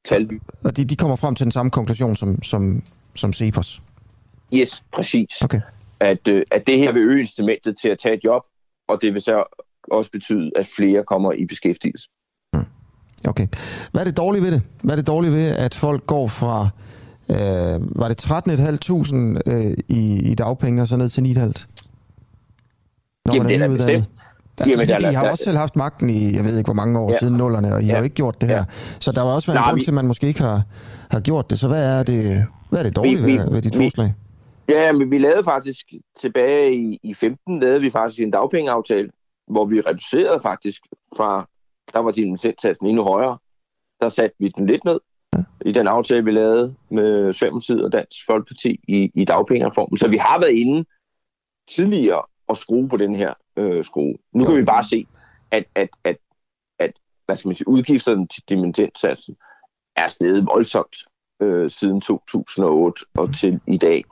tal. Og de, de kommer frem til den samme konklusion som, som, som Cepos. Yes, præcis. Okay. At, at det her vil øge incitamentet til at tage et job, og det vil så også betyde, at flere kommer i beskæftigelse. Okay. Hvad er det dårlige ved det? Hvad er det dårlige ved, at folk går fra, øh, var det 13.500 øh, i, i dagpenge og så ned til 9.500? Når Jamen, det er bestemt. Altså, Jamen, fordi da- har også selv haft magten i, jeg ved ikke hvor mange år Ja. siden nullerne, og I Ja. har jo ikke gjort det her. Ja. Så der var også været en Nej, grund vi- til, at man måske ikke har, har gjort det. Så hvad er det, hvad er det dårlige Vi- vi- ved, ved dit vi- forslag? Ja, men vi lavede faktisk tilbage i, i 15, lavede vi faktisk en dagpengeaftale, hvor vi reducerede faktisk fra, der var dimittentsatsen endnu højere. Der satte vi den lidt ned i den aftale, vi lavede med Socialdemokratiet og Dansk Folkeparti i, i dagpengereformen. Så vi har været inde tidligere og skrue på den her øh, skrue. Nu kan vi bare se, at, at, at, at hvad skal man sige, udgifterne til dimittentsatsen er steget voldsomt øh, siden 2008 og til i dag.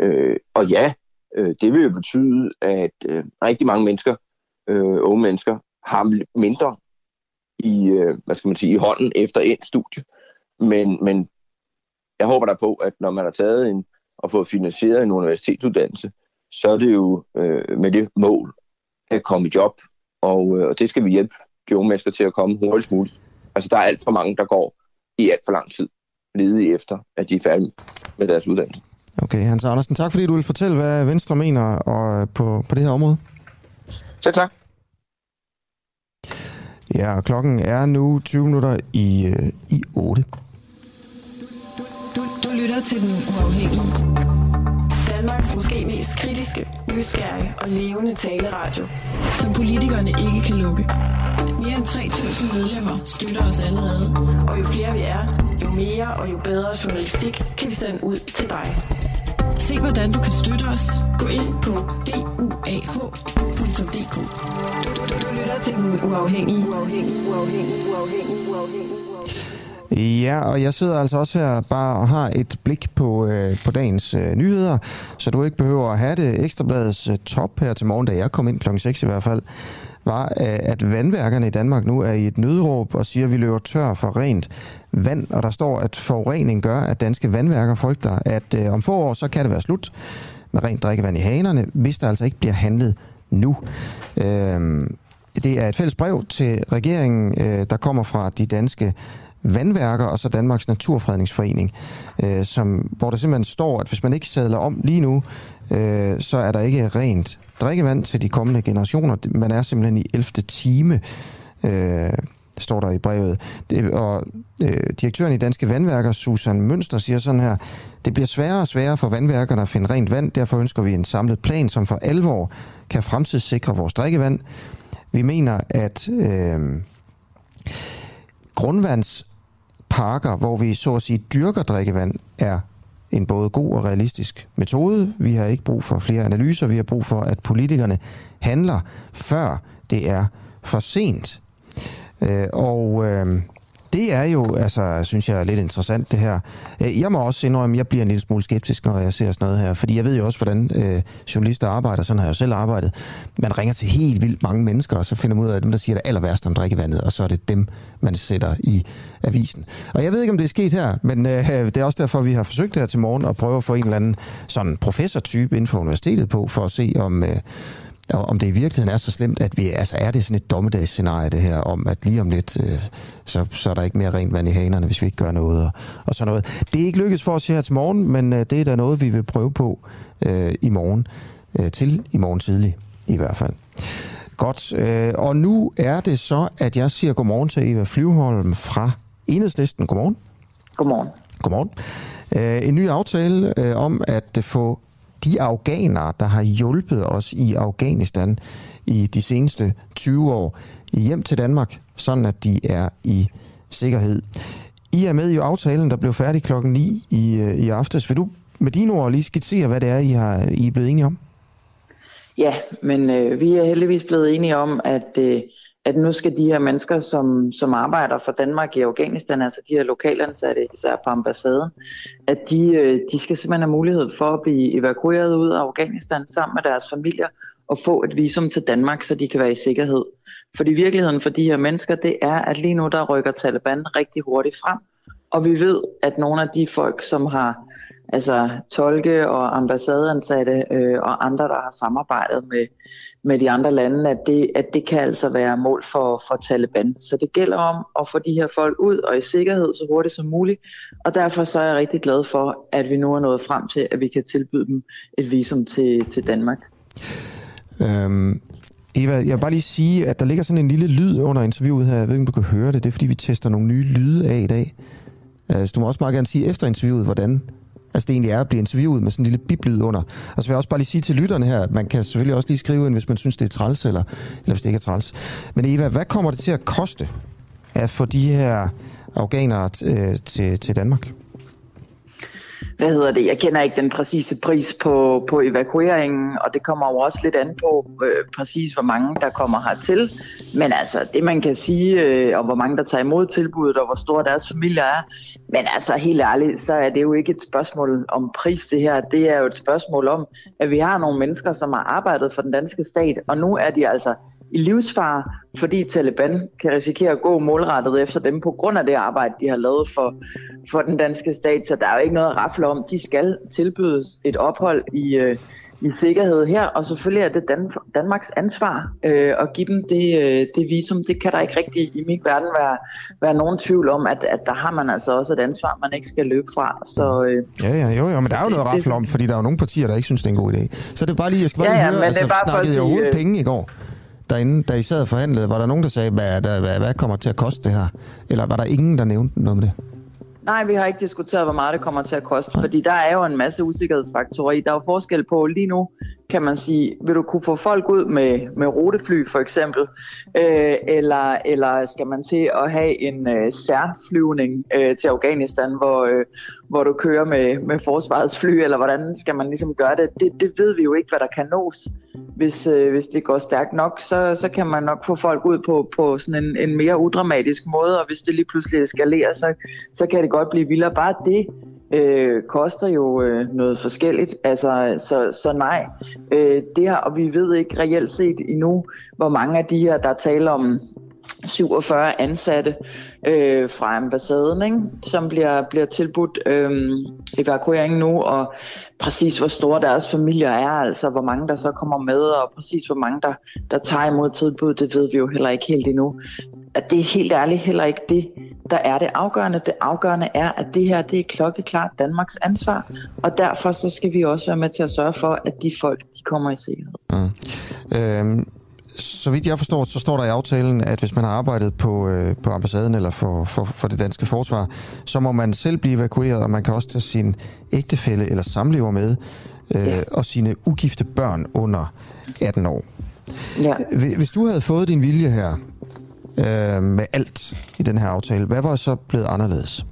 Øh, og ja, øh, det vil jo betyde, at øh, rigtig mange mennesker, øh, unge mennesker, har mindre i, øh, hvad skal man sige, i hånden efter et studie. Men, men jeg håber da på, at når man har taget en og fået finansieret en universitetsuddannelse, så er det jo øh, med det mål at komme i job, og, øh, og det skal vi hjælpe de unge mennesker til at komme hurtigst muligt. Altså, der er alt for mange, der går i alt for lang tid ledige efter, at de er færdige med deres uddannelse. Okay, Hans Andersen, tak fordi du vil fortælle, hvad Venstre mener og, på, på det her område. Selv tak. Ja, og klokken er nu 20 minutter i, øh, i 8. Du, du lytter til Den Uafhængige. Danmarks måske mest kritiske, nysgerrige og levende taleradio, som politikerne ikke kan lukke. Mere end 3.000 medlemmer støtter os allerede, og jo flere vi er, jo mere og jo bedre journalistik kan vi sende ud til dig. Se hvordan du kan støtte os. Gå ind på duah.dk. Du, du, du, du lytter til Den Uafhængige. Uafhængige, uafhængige, uafhængige, uafhængige. Ja, og jeg sidder altså også her bare og har et blik på, øh, på dagens øh, nyheder, så du ikke behøver at have det. Ekstrabladets øh, top her til morgen, da jeg kom ind klokken 6 i hvert fald, var, øh, at vandværkerne i Danmark nu er i et nødråb og siger, at vi løber tør for rent vand. Og der står, at forurening gør, at danske vandværker frygter, at øh, om få år, så kan det være slut med rent drikkevand i hanerne, hvis der altså ikke bliver handlet nu. Øh, det er et fælles brev til regeringen, øh, der kommer fra de danske vandværker og så Danmarks Naturfredningsforening, øh, som, hvor der simpelthen står, at hvis man ikke sadler om lige nu, øh, så er der ikke rent drikkevand til de kommende generationer. Man er simpelthen i 11. time, øh, står der i brevet. Det, og øh, direktøren i Danske Vandværker, Susan Mønster, siger sådan her, det bliver sværere og sværere for vandværkerne at finde rent vand, derfor ønsker vi en samlet plan, som for alvor kan fremtidssikre vores drikkevand. Vi mener, at øh, grundvandsparker, hvor vi så at sige dyrker drikkevand, er en både god og realistisk metode. Vi har ikke brug for flere analyser, vi har brug for, at politikerne handler, før det er for sent. Øh, og øh, det er jo, altså, synes jeg er lidt interessant det her. Øh, jeg må også indrømme, at jeg bliver en lille smule skeptisk, når jeg ser sådan noget her. Fordi jeg ved jo også, hvordan øh, journalister arbejder. Sådan har jeg jo selv arbejdet. Man ringer til helt vildt mange mennesker, og så finder man ud af dem, der siger det aller værste om drikkevandet. Og så er det dem, man sætter i avisen. Og jeg ved ikke, om det er sket her, men øh, det er også derfor, vi har forsøgt her til morgen at prøve at få en eller anden sådan professortype inden for universitetet på, for at se, om... Øh, og om det i virkeligheden er så slemt, at vi, altså er det sådan et dommedagsscenarie det her, om at lige om lidt, øh, så, så er der ikke mere rent vand i hanerne, hvis vi ikke gør noget, og, og sådan noget. Det er ikke lykkedes for os her til morgen, men øh, det er da noget, vi vil prøve på øh, i morgen, øh, til i morgen tidlig i hvert fald. Godt, øh, og nu er det så, at jeg siger godmorgen til Eva Flyvholm fra Enhedslisten. Godmorgen. Godmorgen. Godmorgen. Øh, en ny aftale øh, om at få de afghanere, der har hjulpet os i Afghanistan i de seneste 20 år, hjem til Danmark, sådan at de er i sikkerhed. I er med i aftalen, der blev færdig klokken 9 i, øh, i aftes. Vil du med dine ord lige skitsere, hvad det er, I, har, I er blevet enige om? Ja, men øh, vi er heldigvis blevet enige om, at, øh, at nu skal de her mennesker, som, som arbejder for Danmark i Afghanistan, altså de her lokalansatte, især på ambassaden, at de, øh, de skal simpelthen have mulighed for at blive evakueret ud af Afghanistan sammen med deres familier og få et visum til Danmark, så de kan være i sikkerhed. Fordi virkeligheden for de her mennesker, det er, at lige nu der rykker Taliban rigtig hurtigt frem, og vi ved, at nogle af de folk, som har altså tolke og ambassadeansatte øh, og andre, der har samarbejdet med, med de andre lande, at det, at det kan altså være mål for, for Taliban. Så det gælder om at få de her folk ud og i sikkerhed så hurtigt som muligt, og derfor så er jeg rigtig glad for, at vi nu er nået frem til, at vi kan tilbyde dem et visum til, til Danmark. Øhm, Eva, jeg vil bare lige sige, at der ligger sådan en lille lyd under interviewet her. Jeg ved ikke, om du kan høre det. Det er, fordi vi tester nogle nye lyde af i dag. Altså, du må også meget gerne sige efter interviewet, hvordan altså, det egentlig er at blive interviewet med sådan en lille biblyd under. Og så vil jeg også bare lige sige til lytterne her, man kan selvfølgelig også lige skrive ind, hvis man synes, det er træls, eller, eller hvis det ikke er træls. Men Eva, hvad kommer det til at koste at få de her afghanere øh, til, til Danmark? Hvad hedder det, jeg kender ikke den præcise pris på, på evakueringen, og det kommer jo også lidt an på øh, præcis, hvor mange der kommer hertil. Men altså, det man kan sige, øh, og hvor mange der tager imod tilbuddet, og hvor stor deres familie er, men altså helt ærligt, så er det jo ikke et spørgsmål om pris det her. Det er jo et spørgsmål om, at vi har nogle mennesker, som har arbejdet for den danske stat, og nu er de altså i livsfare, fordi Taliban kan risikere at gå målrettet efter dem på grund af det arbejde, de har lavet for, for den danske stat. Så der er jo ikke noget at rafle om. De skal tilbydes et ophold i, øh, i sikkerhed her, og selvfølgelig er det Dan- Danmarks ansvar øh, at give dem det, øh, det visum. Det kan der ikke rigtig i min verden være, være nogen tvivl om, at, at der har man altså også et ansvar, man ikke skal løbe fra. Så, øh, ja, ja, jo, jo, men der er jo noget at rafle om, fordi der er jo nogle partier, der ikke synes, det er en god idé. Så det er bare lige, jeg skal bare Ja, lige høre, men altså, det er bare for at snakkede jeg overhovedet øh, penge i går? Derinde, da I sad og forhandlede, var der nogen, der sagde, hvad, der, hvad, hvad kommer til at koste det her? Eller var der ingen, der nævnte noget om det? Nej, vi har ikke diskuteret, hvor meget det kommer til at koste, fordi der er jo en masse usikkerhedsfaktorer i. Der er jo forskel på lige nu, kan man sige, vil du kunne få folk ud med, med rutefly for eksempel, øh, eller, eller skal man til at have en øh, særflyvning øh, til Afghanistan, hvor, øh, hvor du kører med, med forsvarets fly, eller hvordan skal man ligesom gøre det? det? Det ved vi jo ikke, hvad der kan nås. Hvis, øh, hvis det går stærkt nok, så, så kan man nok få folk ud på, på sådan en, en mere udramatisk måde, og hvis det lige pludselig eskalerer, så, så kan det godt blive vildere. Bare det øh, koster jo øh, noget forskelligt. Altså, så, så nej, øh, det her, og vi ved ikke reelt set endnu, hvor mange af de her, der taler om 47 ansatte øh, fra ambassaden, ikke? som bliver, bliver tilbudt øh, evakuering nu, og præcis hvor store deres familier er, altså hvor mange der så kommer med, og præcis hvor mange der, der tager imod tilbud, det ved vi jo heller ikke helt endnu. At det er helt ærligt heller ikke det, der er det afgørende. Det afgørende er, at det her det er klokkeklart Danmarks ansvar, og derfor så skal vi også være med til at sørge for, at de folk de kommer i sikkerhed. Mm. Øhm, så vidt jeg forstår, så står der i aftalen, at hvis man har arbejdet på, øh, på ambassaden eller for, for, for det danske forsvar, så må man selv blive evakueret, og man kan også tage sin ægtefælle eller samlever med, øh, ja. og sine ugifte børn under 18 år. Ja. Hvis du havde fået din vilje her, øh, med alt i den her aftale, hvad var så blevet anderledes?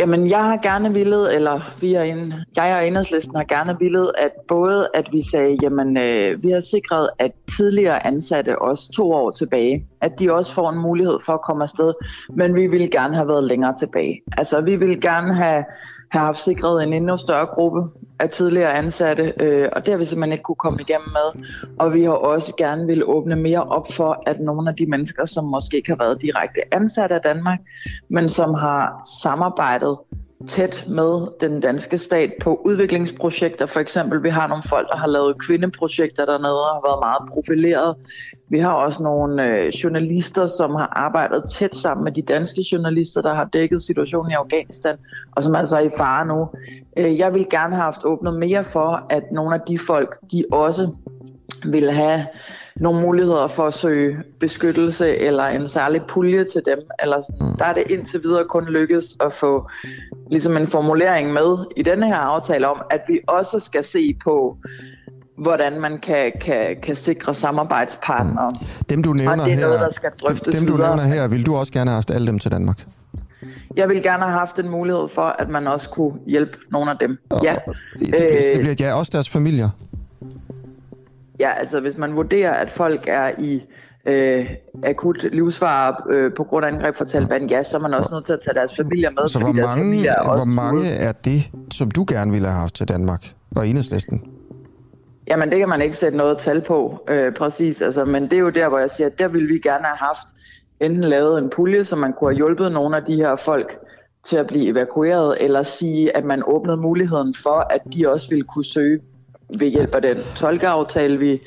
Jamen, jeg har gerne villet, eller vi er en, jeg og enhedslisten har gerne villet, at både at vi sagde, jamen, øh, vi har sikret, at tidligere ansatte, også to år tilbage, at de også får en mulighed for at komme afsted, men vi ville gerne have været længere tilbage. Altså, vi ville gerne have, have haft sikret en endnu større gruppe af tidligere ansatte, øh, og det har vi simpelthen ikke kunne komme igennem med. Og vi har også gerne vil åbne mere op for, at nogle af de mennesker, som måske ikke har været direkte ansatte af Danmark, men som har samarbejdet tæt med den danske stat på udviklingsprojekter. For eksempel, vi har nogle folk, der har lavet kvindeprojekter dernede og har været meget profileret. Vi har også nogle øh, journalister, som har arbejdet tæt sammen med de danske journalister, der har dækket situationen i Afghanistan, og som altså er i fare nu. Øh, jeg vil gerne have haft åbnet mere for, at nogle af de folk, de også vil have nogle muligheder for at søge beskyttelse eller en særlig pulje til dem. Eller sådan. Der er det indtil videre kun lykkes at få ligesom en formulering med i denne her aftale om, at vi også skal se på, hvordan man kan, kan, kan sikre samarbejdspartnere. Dem du nævner og det er noget, her, der skal drøftes dem, dem du videre. nævner her, vil du også gerne have haft alle dem til Danmark? Jeg vil gerne have haft en mulighed for, at man også kunne hjælpe nogle af dem. Ja. Det bliver, det bliver ja, også deres familier. Ja, altså hvis man vurderer, at folk er i øh, akut livsfare øh, på grund af angreb fra Taliban, ja, så er man også nødt til at tage deres familier med, Så hvor mange, er også hvor mange truet. er det, som du gerne ville have haft til Danmark? Og enhedslisten? Jamen det kan man ikke sætte noget tal på, øh, præcis. Altså, men det er jo der, hvor jeg siger, at der ville vi gerne have haft enten lavet en pulje, så man kunne have hjulpet nogle af de her folk til at blive evakueret, eller sige, at man åbnede muligheden for, at de også ville kunne søge ved hjælp af den tolkeaftale, vi,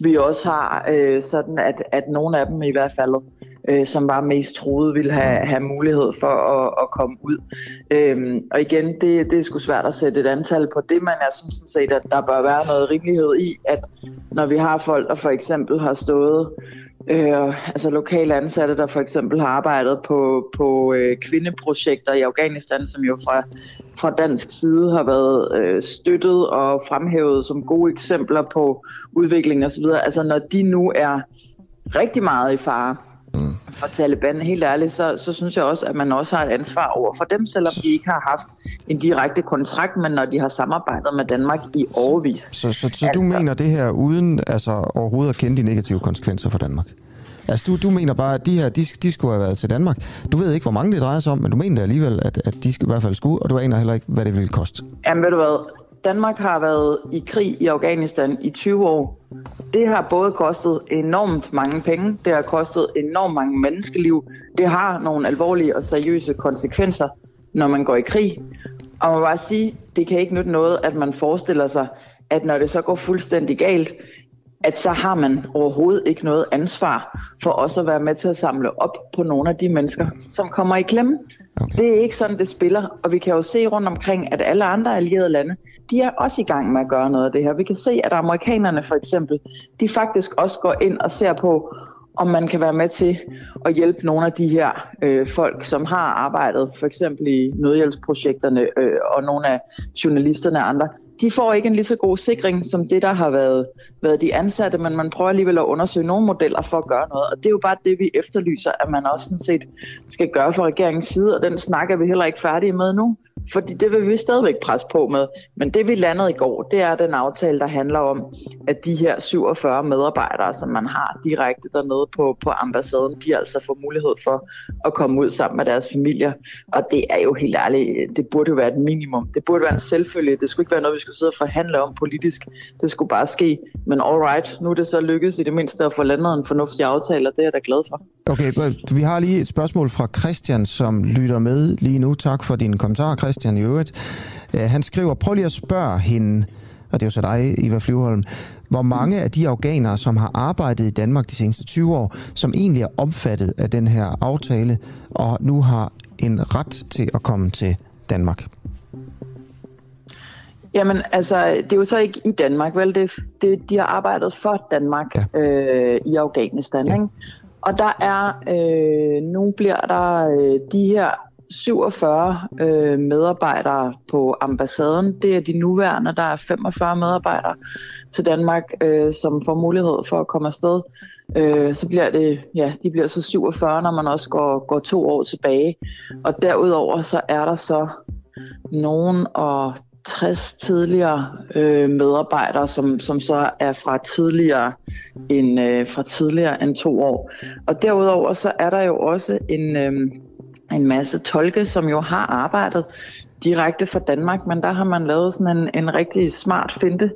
vi også har, øh, sådan at, at nogle af dem i hvert fald, øh, som var mest troede, ville have, have mulighed for at, at komme ud. Øhm, og igen, det, det er sgu svært at sætte et antal på det, men jeg synes sådan set, at der bør være noget rimelighed i, at når vi har folk, der for eksempel har stået øh, altså lokale ansatte, der for eksempel har arbejdet på, på øh, kvindeprojekter i Afghanistan, som jo fra, fra dansk side har været øh, støttet og fremhævet som gode eksempler på udvikling osv. Altså når de nu er rigtig meget i fare for Taliban, helt ærligt, så, så synes jeg også, at man også har et ansvar over for dem, selvom de ikke har haft en direkte kontrakt, men når de har samarbejdet med Danmark i overvis. Så, så, så du mener det her uden altså, overhovedet at kende de negative konsekvenser for Danmark? Altså, du, du mener bare, at de her, de, de skulle have været til Danmark. Du ved ikke, hvor mange det drejer sig om, men du mener alligevel, at, at de skal, i hvert fald skulle, og du aner heller ikke, hvad det ville koste. Jamen ved du hvad, Danmark har været i krig i Afghanistan i 20 år. Det har både kostet enormt mange penge, det har kostet enormt mange menneskeliv. Det har nogle alvorlige og seriøse konsekvenser, når man går i krig. Og man må bare sige, det kan ikke nytte noget, at man forestiller sig, at når det så går fuldstændig galt, at så har man overhovedet ikke noget ansvar for også at være med til at samle op på nogle af de mennesker, som kommer i klemme. Okay. Det er ikke sådan, det spiller, og vi kan jo se rundt omkring, at alle andre allierede lande, de er også i gang med at gøre noget af det her. Vi kan se, at amerikanerne for eksempel, de faktisk også går ind og ser på, om man kan være med til at hjælpe nogle af de her øh, folk, som har arbejdet for eksempel i nødhjælpsprojekterne øh, og nogle af journalisterne og andre, de får ikke en lige så god sikring som det, der har været, været de ansatte, men man prøver alligevel at undersøge nogle modeller for at gøre noget. Og det er jo bare det, vi efterlyser, at man også sådan set skal gøre fra regeringens side, og den snak er vi heller ikke færdige med nu. Fordi det vil vi stadigvæk presse på med. Men det vi landede i går, det er den aftale, der handler om, at de her 47 medarbejdere, som man har direkte dernede på, på ambassaden, de altså får mulighed for at komme ud sammen med deres familier. Og det er jo helt ærligt, det burde jo være et minimum. Det burde være en selvfølge. Det skulle ikke være noget, vi skulle sidde og forhandle om politisk. Det skulle bare ske. Men all right, nu er det så lykkedes i det mindste at få landet en fornuftig aftale, og det er jeg da glad for. Okay, vi har lige et spørgsmål fra Christian, som lytter med lige nu. Tak for din kommentar, Christian, i øvrigt. Uh, han skriver, prøv lige at spørge hende, og det er jo så dig, Eva Flyvholm, hvor mange af de afghanere, som har arbejdet i Danmark de seneste 20 år, som egentlig er omfattet af den her aftale, og nu har en ret til at komme til Danmark? Jamen, altså, det er jo så ikke i Danmark, vel? Det, det, de har arbejdet for Danmark ja. øh, i Afghanistan, ja. ikke? Og der er, øh, nu bliver der øh, de her 47 øh, medarbejdere på ambassaden. Det er de nuværende. Der er 45 medarbejdere til Danmark, øh, som får mulighed for at komme afsted. Øh, så bliver det, ja, de bliver så 47, når man også går, går to år tilbage. Og derudover så er der så nogen og 60 tidligere øh, medarbejdere, som, som så er fra tidligere end øh, fra tidligere end to år. Og derudover så er der jo også en øh, en masse tolke, som jo har arbejdet direkte fra Danmark, men der har man lavet sådan en, en rigtig smart finte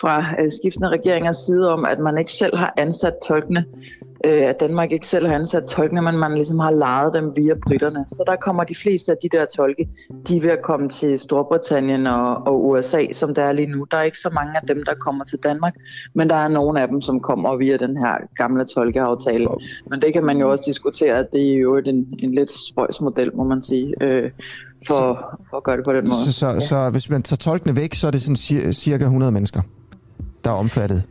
fra øh, skiftende regeringers side om, at man ikke selv har ansat tolkene, øh, at Danmark ikke selv har ansat tolkene, men man ligesom har lejet dem via britterne. Så der kommer de fleste af de der tolke, de er ved at komme til Storbritannien og, og USA, som der er lige nu. Der er ikke så mange af dem, der kommer til Danmark, men der er nogle af dem, som kommer via den her gamle tolkeaftale. Men det kan man jo også diskutere, at det er jo en, en lidt spøjs model, må man sige. Øh, for, for at gøre det på den måde. Så, så, ja. så hvis man tager tolkene væk, så er det sådan cirka 100 mennesker, der er omfattet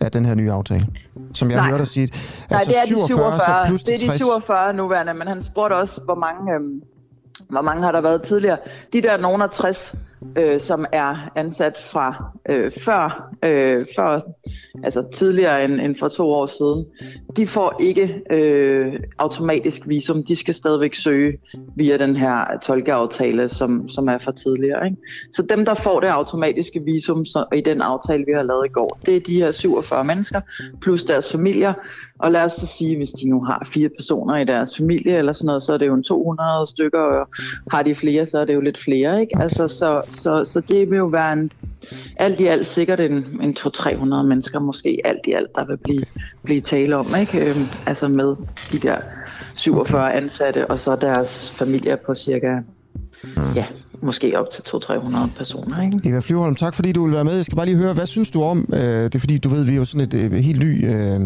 af den her nye aftale? Som jeg Nej. hørte dig sige. Altså Nej, det er 47, de 47, så plus det er de 60. 47 nuværende, men han spurgte også, hvor mange, øhm, hvor mange har der været tidligere. De der nogen af 60, øh, som er ansat fra øh, før, øh, før, altså tidligere end, end for to år siden, de får ikke øh, automatisk visum. De skal stadigvæk søge via den her tolkeaftale, som, som er for tidligere. Ikke? Så dem, der får det automatiske visum så, i den aftale, vi har lavet i går, det er de her 47 mennesker, plus deres familier. Og lad os så sige, hvis de nu har fire personer i deres familie eller sådan noget, så er det jo en 200 stykker, og har de flere, så er det jo lidt flere. Ikke? Altså, så, så, så det vil jo være en, alt i alt sikkert en, en 200-300 mennesker måske alt i alt, der vil blive, blive tale om, ikke? Øhm, altså med de der 47 okay. ansatte, og så deres familier på cirka mm. ja, måske op til 200-300 personer. Ikke? Eva Flyvholm, tak fordi du vil være med. Jeg skal bare lige høre, hvad synes du om, øh, det er fordi du ved, vi er jo sådan et øh, helt ny øh,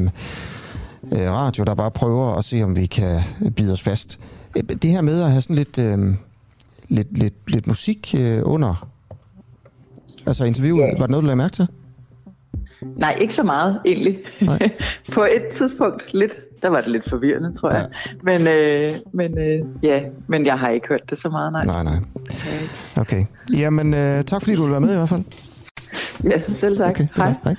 øh, radio, der bare prøver at se, om vi kan bide os fast. Øh, det her med at have sådan lidt, øh, lidt, lidt, lidt musik øh, under, altså interviewet, yeah. var det noget, du lagde mærke til? Nej, ikke så meget egentlig. på et tidspunkt lidt, der var det lidt forvirrende, tror jeg. Ja. Men, øh, men, øh, ja, men jeg har ikke hørt det så meget, nej. Nej, nej. Okay. Jamen, øh, tak fordi du vil være med i hvert fald. Ja, selv tak. Okay, Hej. Hej.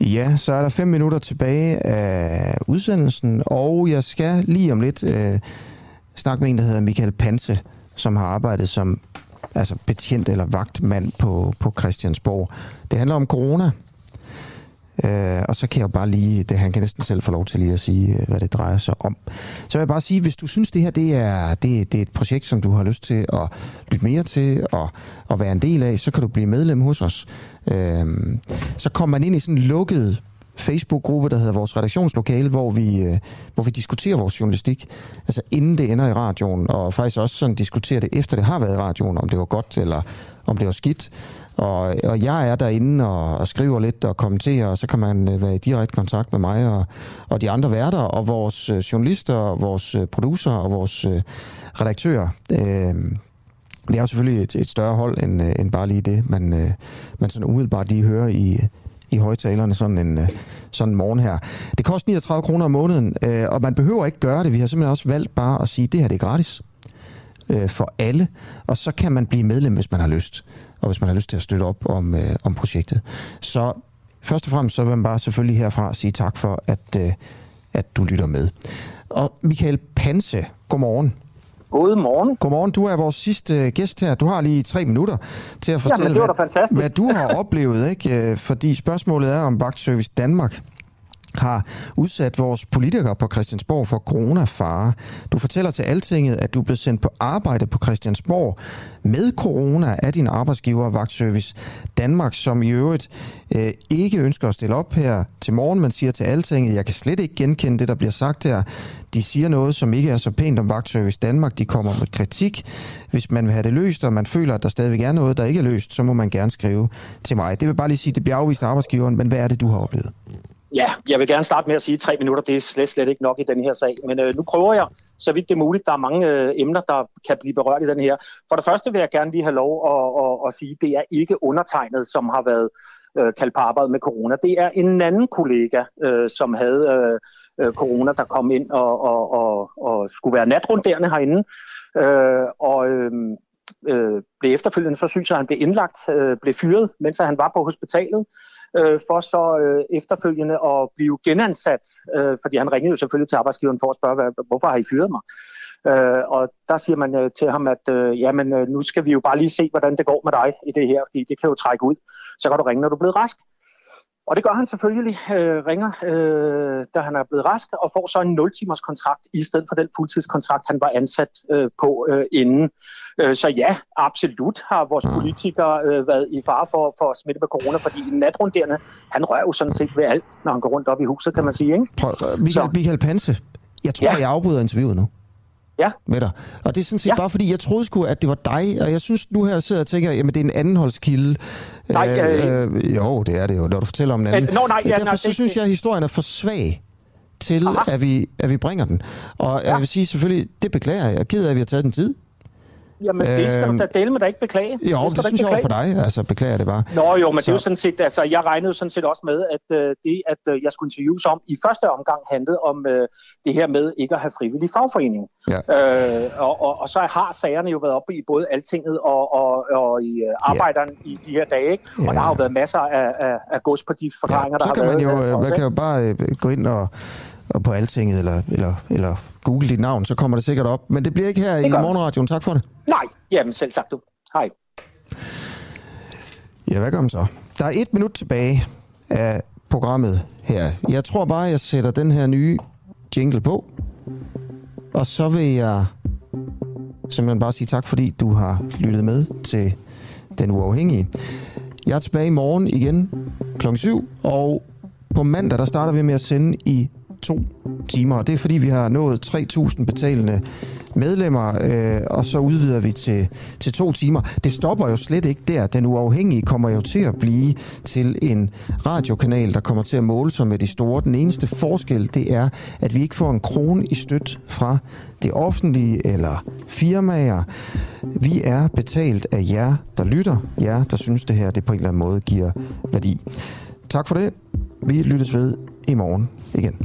Ja, så er der fem minutter tilbage af udsendelsen, og jeg skal lige om lidt øh, snakke med en, der hedder Michael Panse, som har arbejdet som altså betjent eller vagtmand på, på Christiansborg. Det handler om corona. Øh, og så kan jeg jo bare lige, det, han kan næsten selv få lov til lige at sige, øh, hvad det drejer sig om. Så vil jeg bare sige, hvis du synes, det her det er, det, det er et projekt, som du har lyst til at lytte mere til og, og være en del af, så kan du blive medlem hos os. Øh, så kommer man ind i sådan en lukket Facebook-gruppe, der hedder vores redaktionslokale, hvor vi, øh, hvor vi diskuterer vores journalistik, altså inden det ender i radioen, og faktisk også sådan diskuterer det, efter det har været i radioen, om det var godt eller om det var skidt. Og, og jeg er derinde og, og skriver lidt og kommenterer, og så kan man øh, være i direkte kontakt med mig og, og de andre værter, og vores øh, journalister, vores øh, producer og vores øh, redaktører. Øh, det er jo selvfølgelig et, et større hold end, end bare lige det, man, øh, man sådan umiddelbart lige hører i, i højtalerne sådan en, sådan en morgen her. Det koster 39 kroner om måneden, øh, og man behøver ikke gøre det. Vi har simpelthen også valgt bare at sige, at det her det er gratis øh, for alle, og så kan man blive medlem, hvis man har lyst, og hvis man har lyst til at støtte op om, om projektet. Så først og fremmest så vil man bare selvfølgelig herfra sige tak for, at, at du lytter med. Og Michael Panse, godmorgen. God morgen. Godmorgen. Du er vores sidste gæst her. Du har lige tre minutter til at fortælle, Jamen, hvad, hvad du har oplevet. Ikke? Fordi spørgsmålet er, om Vagtservice Danmark har udsat vores politikere på Christiansborg for coronafare. Du fortæller til Altinget, at du blev sendt på arbejde på Christiansborg med corona af din arbejdsgiver Vagtservice Danmark, som i øvrigt øh, ikke ønsker at stille op her til morgen, men siger til Altinget, jeg kan slet ikke genkende det, der bliver sagt her. De siger noget, som ikke er så pænt om Vagtservice Danmark. De kommer med kritik. Hvis man vil have det løst, og man føler, at der stadigvæk er noget, der ikke er løst, så må man gerne skrive til mig. Det vil bare lige sige, at det bliver afvist af arbejdsgiveren, men hvad er det, du har oplevet? Ja, jeg vil gerne starte med at sige, at tre minutter det er slet, slet ikke nok i den her sag. Men øh, nu prøver jeg, så vidt det er muligt. Der er mange øh, emner, der kan blive berørt i den her. For det første vil jeg gerne lige have lov at, at, at sige, at det er ikke undertegnet, som har været øh, kaldt på arbejde med corona. Det er en anden kollega, øh, som havde øh, øh corona, der kom ind og, og, og, og skulle være natrunderende herinde. Øh, og øh, øh, blev efterfølgende så synes jeg, at han blev indlagt, øh, blev fyret, mens han var på hospitalet øh, for så øh, efterfølgende at blive genansat, øh, fordi han ringede jo selvfølgelig til arbejdsgiveren for at spørge, hvad, hvorfor har I fyret mig? Øh, og der siger man øh, til ham, at øh, jamen, øh, nu skal vi jo bare lige se, hvordan det går med dig i det her, fordi det kan jo trække ud. Så kan du ringe, når du er blevet rask. Og det gør han selvfølgelig, øh, ringer, øh, da han er blevet rask, og får så en 0-timers kontrakt i stedet for den fuldtidskontrakt, han var ansat øh, på øh, inden. Øh, så ja, absolut har vores politikere øh, været i fare for, for at smitte med corona, fordi natrunderende, han rører jo sådan set ved alt, når han går rundt op i huset, kan man sige. Ikke? Prøv, Michael, Michael Panse, jeg tror, ja. jeg afbryder interviewet nu ja. med dig. Og det er sådan set ja. bare fordi, jeg troede sgu, at det var dig, og jeg synes nu her sidder og tænker, jamen det er en anden holdskilde. Nej, øh, øh, jo, det er det jo, når du fortæller om en anden. Øh, no, nej, ja, Derfor nej, så det, synes jeg, at historien er for svag til, at vi, at vi bringer den. Og ja. jeg vil sige selvfølgelig, det beklager jeg. Jeg er ked af, at vi har taget den tid. Jamen, det skal du da dele med da ikke beklage. Jo, det, det synes jeg over for dig. Altså, beklager det bare. Nå jo, men så. det er jo sådan set, altså, jeg regnede sådan set også med, at uh, det, at uh, jeg skulle interviews om, i første omgang handlede om uh, det her med ikke at have frivillig fagforening. Ja. Uh, og, og, og, så har sagerne jo været oppe i både Altinget og, og, og i uh, arbejderen ja. i de her dage, ikke? Og ja. der har jo været masser af, af, af gods på de forklaringer, ja, der har været. Så kan man jo, man kan jo bare gå ind og og på Altinget, eller, eller, eller google dit navn, så kommer det sikkert op. Men det bliver ikke her i morgenradioen. Tak for det. Nej, jamen selv sagt du. Hej. Ja, hvad gør man så? Der er et minut tilbage af programmet her. Jeg tror bare, jeg sætter den her nye jingle på. Og så vil jeg simpelthen bare sige tak, fordi du har lyttet med til Den Uafhængige. Jeg er tilbage i morgen igen kl. 7, og på mandag, der starter vi med at sende i to timer. Og det er fordi, vi har nået 3.000 betalende medlemmer, øh, og så udvider vi til, til to timer. Det stopper jo slet ikke der. Den uafhængige kommer jo til at blive til en radiokanal, der kommer til at måle sig med de store. Den eneste forskel, det er, at vi ikke får en krone i støt fra det offentlige eller firmaer. Vi er betalt af jer, der lytter, jer, der synes det her det på en eller anden måde giver værdi. Tak for det. Vi lyttes ved i morgen igen.